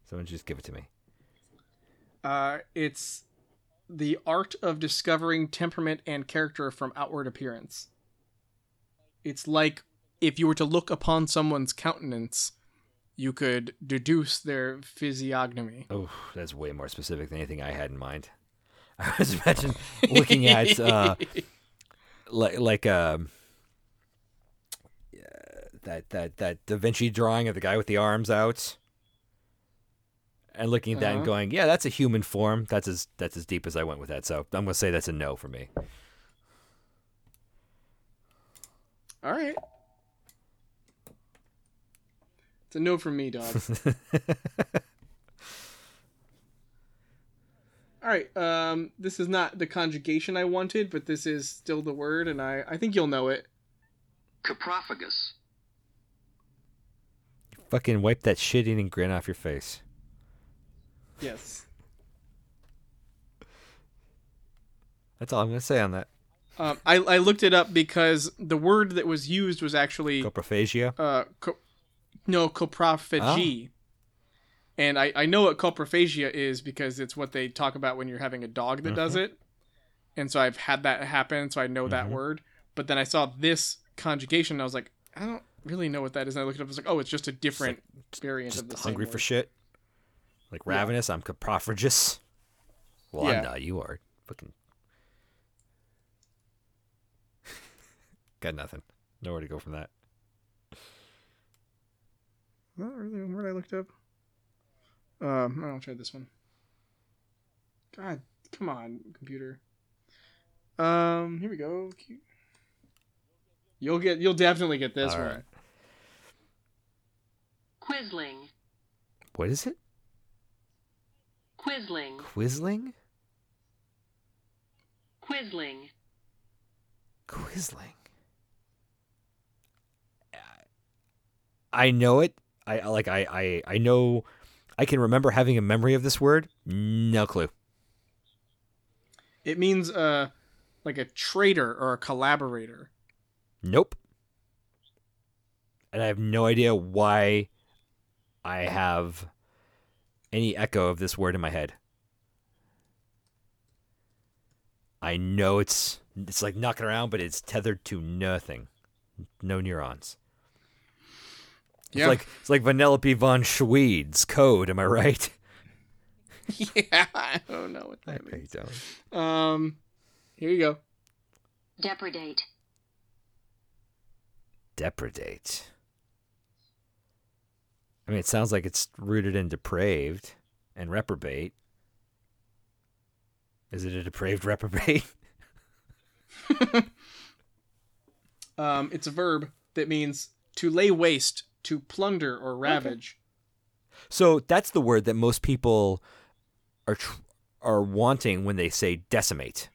Someone just give it to me. Uh, it's the art of discovering temperament and character from outward appearance. It's like if you were to look upon someone's countenance, you could deduce their physiognomy. Oh, that's way more specific than anything I had in mind. I was imagining looking at uh, like like um that that that Da Vinci drawing of the guy with the arms out, and looking at that and Uh-huh. going, "Yeah, that's a human form." That's as that's as deep as I went with that. So I'm gonna say that's a no for me. All right. It's a no from me, dog. All right. Um, this is not the conjugation I wanted, but this is still the word, and I I think you'll know it. Coprophagous. Fucking wipe that shit eating grin off your face. Yes. That's all I'm gonna say on that. Um, I I looked it up because the word that was used was actually Coprophagia. uh co- no coprophagy. And I, I know what coprophagia is because it's what they talk about when you're having a dog that does it. And so I've had that happen, so I know that Mhm. word. But then I saw this conjugation and I was like, I don't really know what that is. And I looked it up, I was like, oh, it's just a different variant of Just the same hungry for shit. Like ravenous. I'm coprophagous. Well, Yeah. I'm not. You are. Fucking. Got nothing. Nowhere to go from that. Not really a word I looked up. Um, I'll try this one. God, come on, computer. Um, here we go. You'll get, you'll definitely get this All one. right. Quisling. What is it? Quisling. Quisling? Quisling. Quisling. I know it. I like. I, I I know. I can remember having a memory of this word. No clue. It means uh, like a traitor or a collaborator. Nope. And I have no idea why I have any echo of this word in my head. I know it's it's like knocking around, but it's tethered to nothing. No neurons. Yeah. It's like it's like Vanellope von Schweetz's code, am I right? yeah, I don't know what I that means. don't. Um, here you go. Depredate. Depredate. I mean, it sounds like it's rooted in depraved and reprobate. Is it a depraved reprobate? Um, it's a verb that means to lay waste, to plunder or ravage. So that's the word that most people are tr- are wanting when they say decimate.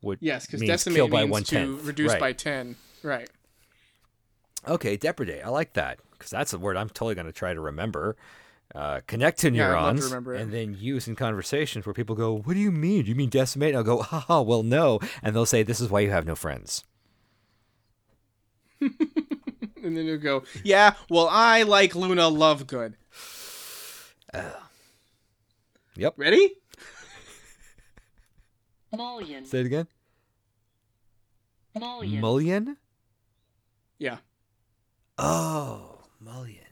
What Yes, because means decimate kill by means one to tenth. reduce right. by ten. Right. Okay, depredate. I like that because that's a word I'm totally going to try to remember. Uh, connect to Yeah, to neurons and then use in conversations where people go, "What do you mean? Do you mean decimate?" And I'll go, "Haha, well, no," and they'll say, "This is why you have no friends." And then you go, yeah. Well, I like Luna Lovegood. Yep. Ready? Mullion. Say it again. Mullion. Mullion. Yeah. Oh, mullion.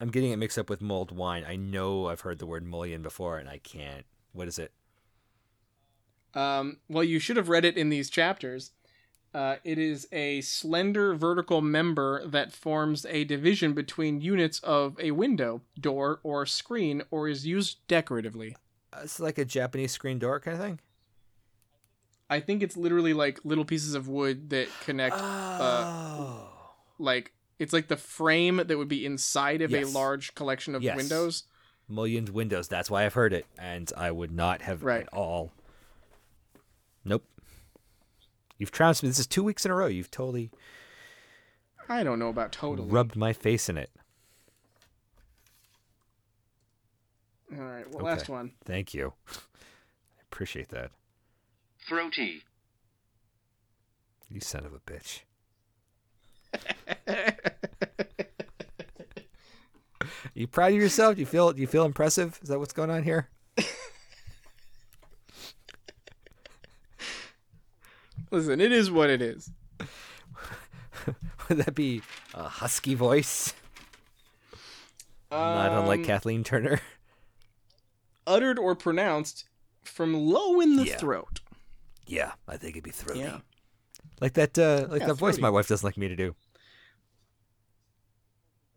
I'm getting it mixed up with mulled wine. I know I've heard the word mullion before, and I can't. What is it? Um, well, you should have read it in these chapters. Uh, it is a slender vertical member that forms a division between units of a window, door, or screen, or is used decoratively. Uh, It's like a Japanese screen door kind of thing. I think it's literally like little pieces of wood that connect. Oh. Like it's like the frame that would be inside of Yes. a large collection of Yes. windows. Mullioned windows. That's why I've heard it, and I would not have Right. at all. Nope. You've trounced me. This is two weeks in a row. You've totally I don't know about totally. rubbed my face in it. All right, well, Okay. last one. Thank you. I appreciate that. Throaty. You son of a bitch. You proud of yourself? Do you feel do you feel impressive? Is that what's going on here? Listen, it is what it is. Would that be a husky voice? Not unlike Um, Kathleen Turner. uttered or pronounced from low in the Yeah. throat. Yeah, I think it'd be throaty. Yeah. Like that uh like Yeah, that voice my wife doesn't like me to do.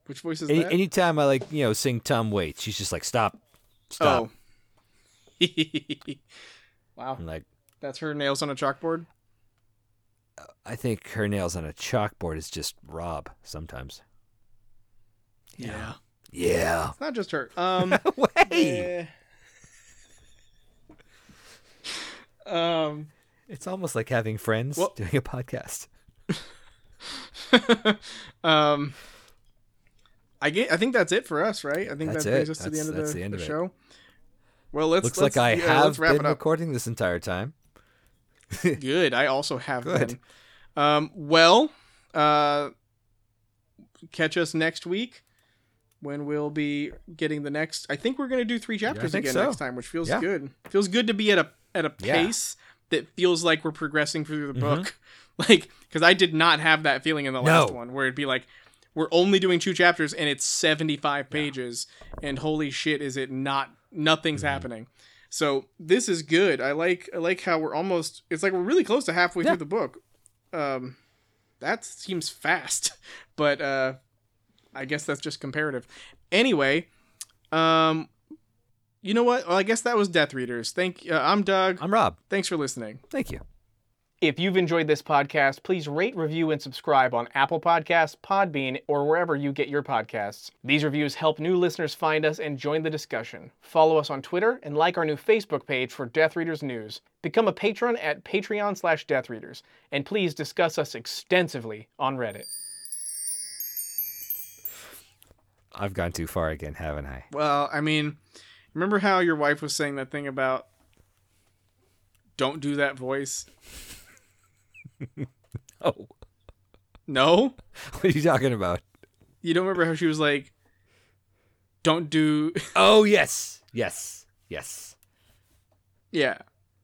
Which voice is Any, that? anytime I like, you know, sing Tom Waits, she's just like, Stop. Stop. Oh. wow, I'm like, that's her nails on a chalkboard. I think her nails on a chalkboard is just Rob sometimes. Yeah. Yeah. It's not just her. Um, Wait. eh. um, It's almost like having friends Well- doing a podcast. um, I get. I think that's it for us, right? I think That's that brings it. us to the end of the, the end the of it. show. Well, let's Looks let's, like I yeah, have let's been recording this entire time. Good. I also have Good. been. Um, well, uh, catch us next week when we'll be getting the next. I think we're going to do three chapters think again so. next time, which feels Yeah. good. Feels good to be at a at a Yeah. pace that feels like we're progressing through the book. Like, because I did not have that feeling in the No. last one, where it'd be like. We're only doing two chapters and it's 75 pages and holy shit is it not nothing's Mm-hmm. happening. So this is good. I like I like how we're almost it's like we're really close to halfway Yeah. through the book. Um that seems fast, but uh I guess that's just comparative. Anyway, um you know what? Well, I guess that was Death Readers. Thank uh, I'm Doug. I'm Rob. Thanks for listening. Thank you. If you've enjoyed this podcast, please rate, review, and subscribe on Apple Podcasts, Podbean, or wherever you get your podcasts. These reviews help new listeners find us and join the discussion. Follow us on Twitter and like our new Facebook page for Death Readers News. Become a patron at Patreon slash Death Readers, and please discuss us extensively on Reddit. I've gone too far again, haven't I? Well, I mean, remember how your wife was saying that thing about don't do that voice? Oh, No? what are you talking about? You don't remember how she was like, don't do. Oh, yes. Yes. Yes. yeah.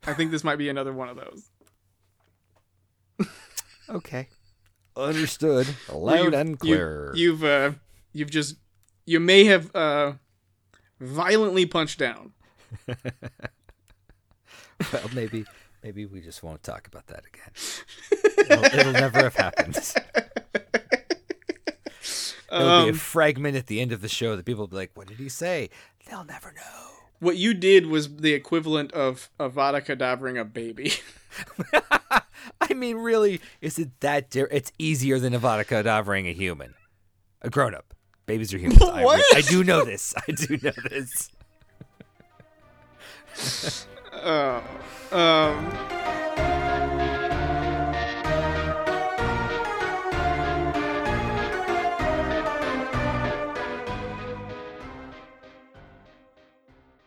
I think this might be another one of those. Okay. Understood. Loud and clear. You, have uh, you've just you may have uh, violently punched down. well, maybe, maybe we just won't talk about that again. it'll, it'll never have happened. It'll be a Um, fragment at the end of the show that people will be like, "What did he say?" They'll never know. what you did was the equivalent of Avada Kedavraing a baby. I mean, really, is it that? Di- it's easier than Avada Kedavraing a human, a grown-up. Babies are humans. I, re-? I do know this. I do know this. Uh, um,